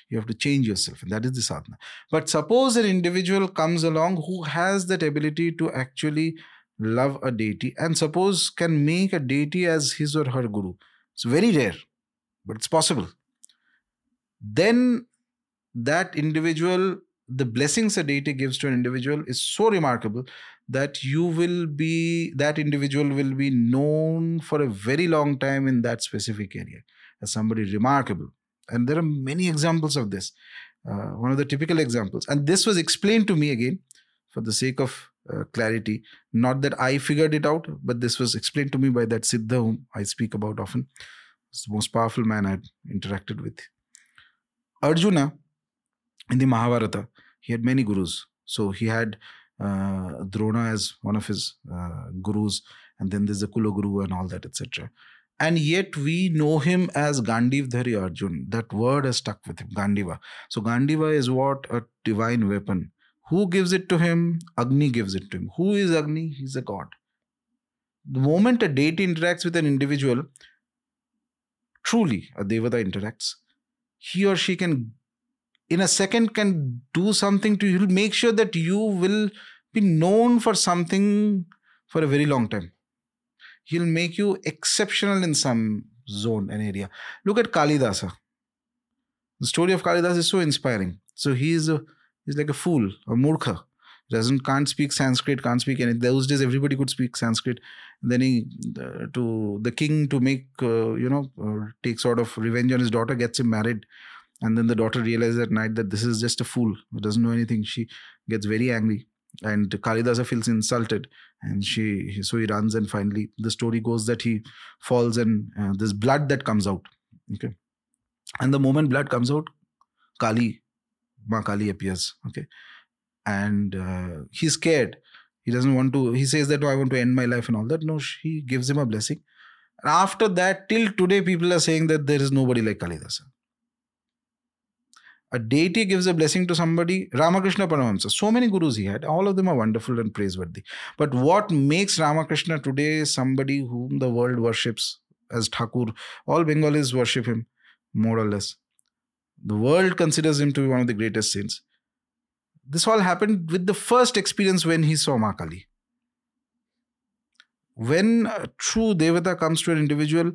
You have to change yourself, and that is the sadhana. But suppose an individual comes along who has that ability to actually love a deity and suppose can make a deity as his or her guru. It's very rare, but it's possible. Then that individual, the blessings a deity gives to an individual is so remarkable that you will be, that individual will be known for a very long time in that specific area as somebody remarkable. And there are many examples of this. Uh, one of the typical examples. And this was explained to me again for the sake of uh, clarity. Not that I figured it out, but this was explained to me by that Siddha whom I speak about often. It's the most powerful man I'd interacted with. Arjuna, in the Mahabharata, he had many gurus. So he had uh, Drona as one of his uh, gurus, and then there's the Kula Guru and all that, etc. And yet we know him as Gandivdhari Arjun. That word has stuck with him, Gandiva. So Gandiva is what? A divine weapon. Who gives it to him? Agni gives it to him. Who is Agni? He's a god. The moment a deity interacts with an individual, truly a Devata interacts, he or she can in a second can do something to you make sure that you will be known for something for a very long time. He'll make you exceptional in some zone and area. Look at kalidasa the story of kalidas is so inspiring. So he's a he's like a fool a murkha. Doesn't can't speak sanskrit can't speak anything those days everybody could speak sanskrit. Then he uh, to the king to make uh, you know uh, take sort of revenge on his daughter gets him married and then the daughter realizes at night that this is just a fool who doesn't know anything. She gets very angry and kalidasa feels insulted. And she so he runs and finally the story goes that he falls and uh, there's blood that comes out. Okay. And the moment blood comes out kali ma kali appears. Okay. And uh, he's scared. He doesn't want to he says that oh, i want to end my life and all that. No she gives him a blessing. And after that till today people are saying that there is nobody like kalidasa a deity gives a blessing to somebody. Ramakrishna Paramahamsa, so many gurus he had, all of them are wonderful and praiseworthy. But what makes Ramakrishna today somebody whom the world worships as Thakur? All Bengalis worship him, more or less. The world considers him to be one of the greatest saints. This all happened with the first experience when he saw Ma Kali. When a true Devata comes to an individual,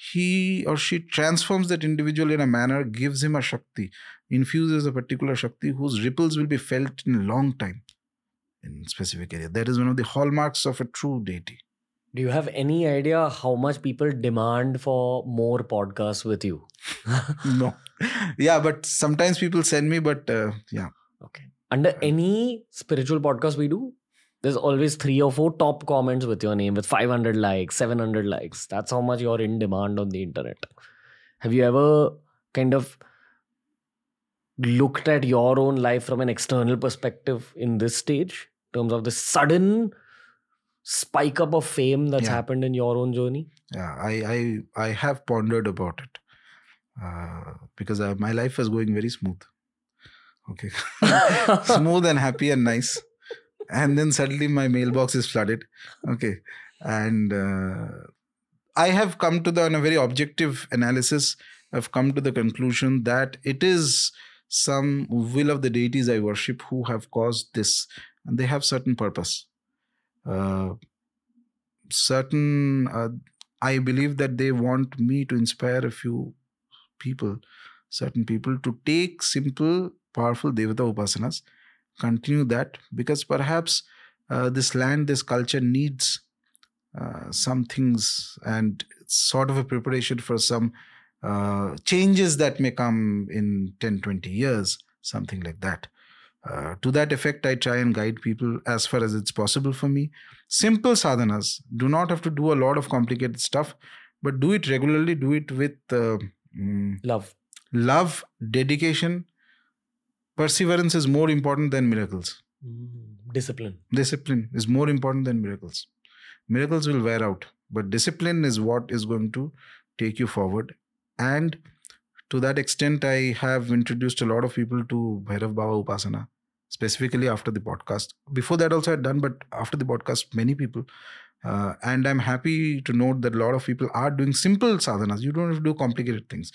he or she transforms that individual in a manner, gives him a Shakti, infuses a particular Shakti whose ripples will be felt in a long time in specific area. That is one of the hallmarks of a true deity. Do you have any idea how much people demand for more podcasts with you? [LAUGHS] no. Yeah, but sometimes people send me, but uh, yeah. Okay. Under any spiritual podcast we do, there's always three or four top comments with your name with 500 likes 700 likes. That's how much you're in demand on the internet. Have you ever kind of looked at your own life from an external perspective in this stage in terms of the sudden spike up of fame that's yeah. happened in your own journey? Yeah i i i have pondered about it uh, because uh, my life was going very smooth. Okay. [LAUGHS] [LAUGHS] Smooth and happy and nice and then suddenly my mailbox is flooded. Okay. And uh, i have come to the on a very objective analysis i've come to the conclusion that it is some will of the deities i worship who have caused this and they have certain purpose. Uh, certain uh, i believe that they want me to inspire a few people certain people to take simple powerful devata upasanas continue that because perhaps uh, this land, this culture needs uh, some things and sort of a preparation for some uh, changes that may come in 10, 20 years, something like that. Uh, to that effect, I try and guide people as far as it's possible for me. Simple sadhanas do not have to do a lot of complicated stuff, but do it regularly, do it with mm, love, love, dedication, perseverance is more important than miracles mm, discipline discipline is more important than miracles miracles will wear out but discipline is what is going to take you forward and to that extent i have introduced a lot of people to bhairav baba upasana specifically after the podcast. Before that, also I'd done, but after the podcast, many people. Uh, and I'm happy to note that a lot of people are doing simple sadhanas. You don't have to do complicated things.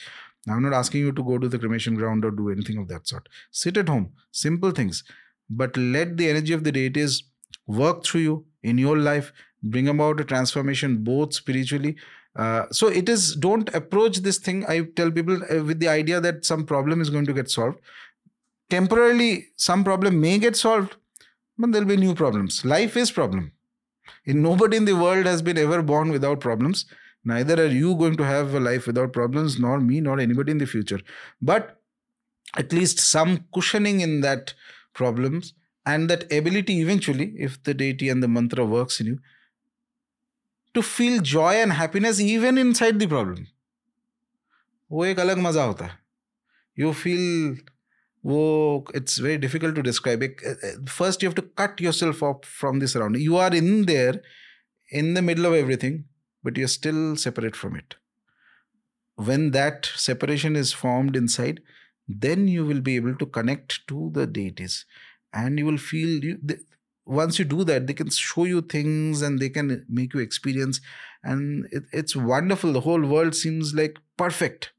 I'm not asking you to go to the cremation ground or do anything of that sort. Sit at home, simple things, but let the energy of the deities work through you in your life, bring about a transformation both spiritually. Uh, so it is don't approach this thing. I tell people uh, with the idea that some problem is going to get solved. Temporarily, some problem may get solved, but there'll be new problems. Life is problem. In nobody in the world has been ever born without problems Neither are you going to have a life without problems, nor me, nor anybody in the future. But at least some cushioning in that problems and that ability eventually, if the deity and the mantra works in you, to feel joy and happiness even inside the problem. वो एक अलग मजा होता है you feel वो it's very difficult to describe first you have to cut your self off from this around you are in there in the middle of everything but you're still separate from it. When that separation is formed inside, then you will be able to connect to the deities and you will feel you, they, once you do that they can show you things and they can make you experience and it, it's wonderful. The whole world seems like perfect.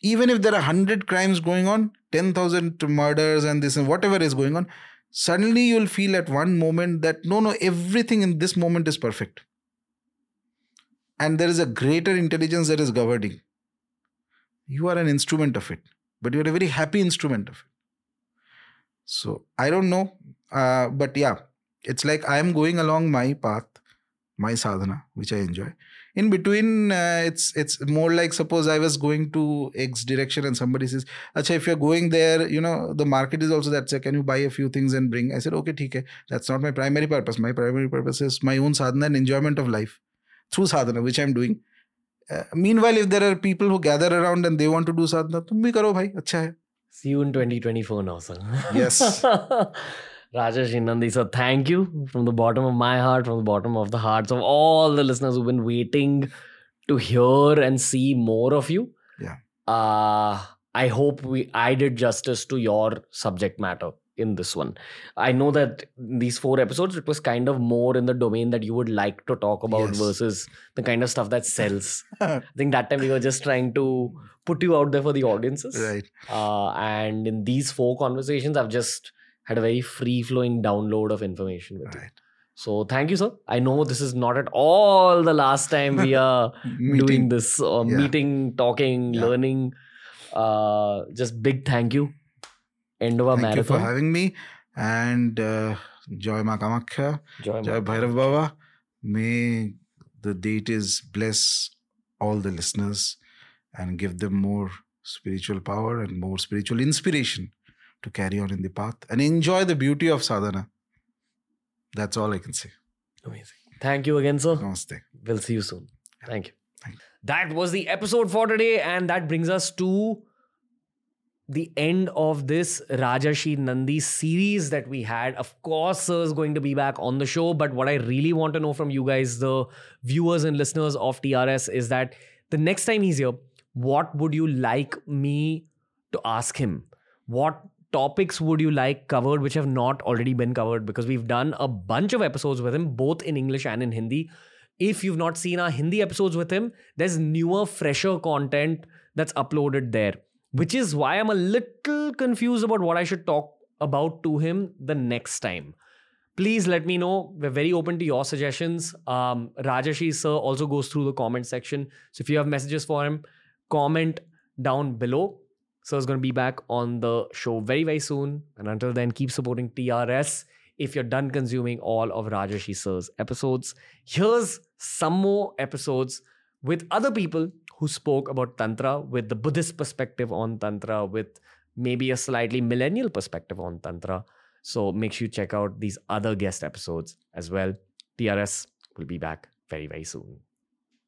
Even if there are 100 crimes going on 10000 murders and this and whatever is going on suddenly you'll feel at one moment that no no everything in this moment is perfect and there is a greater intelligence that is governing. You are an instrument of it, but you're a very happy instrument of it. So I don't know, uh, but yeah, it's like I am going along my path, my sadhana, which I enjoy. In between, uh, it's it's more like suppose I was going to X direction and somebody says, "Acha, if you're going there, you know the market is also that. So can you buy a few things and bring?" I said, "Okay, ठीक That's not my primary purpose. My primary purpose is my own sadhana and enjoyment of life." through sadhana, which I'm doing. Uh, meanwhile, if there are people who gather around and they want to do sadhana, tum bhi karo bhai, acha hai. See you in 2024 now, sir. Yes. [LAUGHS] Rajarshi Nandy, sir, thank you from the bottom of my heart, from the bottom of the hearts of all the listeners who've been waiting to hear and see more of you. Yeah. Uh, I hope we I did justice to your subject matter in this one. I know that these four episodes, it was kind of more in the domain that you would like to talk about yes. versus the kind of stuff that sells. [LAUGHS] I think that time we were just trying to put you out there for the audiences. Right. Uh, and in these four conversations, I've just had a very free flowing download of information with right. you. So thank you, sir. I know this is not at all the last time we are [LAUGHS] doing this uh, yeah. meeting, talking, yeah. learning. Uh, just big thank you end of a Thank you for having me. And uh, Joy Ma Kamakhya, Joy, Joy Bhairav Baba. May the deities bless all the listeners and give them more spiritual power and more spiritual inspiration to carry on in the path and enjoy the beauty of sadhana. That's all I can say. Amazing. Thank you again, sir. Namaste. We'll see you soon. Thank you. Thank you. That was the episode for today, and that brings us to the end of this Rajarshi Nandy series that we had. Of course, Sir is going to be back on the show, but what I really want to know from you guys, the viewers and listeners of TRS, is that the next time he's here, what would you like me to ask him? What topics would you like covered which have not already been covered? Because we've done a bunch of episodes with him, both in English and in Hindi. If you've not seen our Hindi episodes with him, there's newer, fresher content that's uploaded there which is why I'm a little confused about what I should talk about to him the next time. Please let me know. We're very open to your suggestions. Um, Rajarshi sir also goes through the comment section. So if you have messages for him, comment down below. So is going to be back on the show very, very soon. And until then, keep supporting TRS if you're done consuming all of Rajarshi sir's episodes. Here's some more episodes with other people who spoke about Tantra with the Buddhist perspective on Tantra, with maybe a slightly millennial perspective on Tantra. So make sure you check out these other guest episodes as well. TRS will be back very, very soon.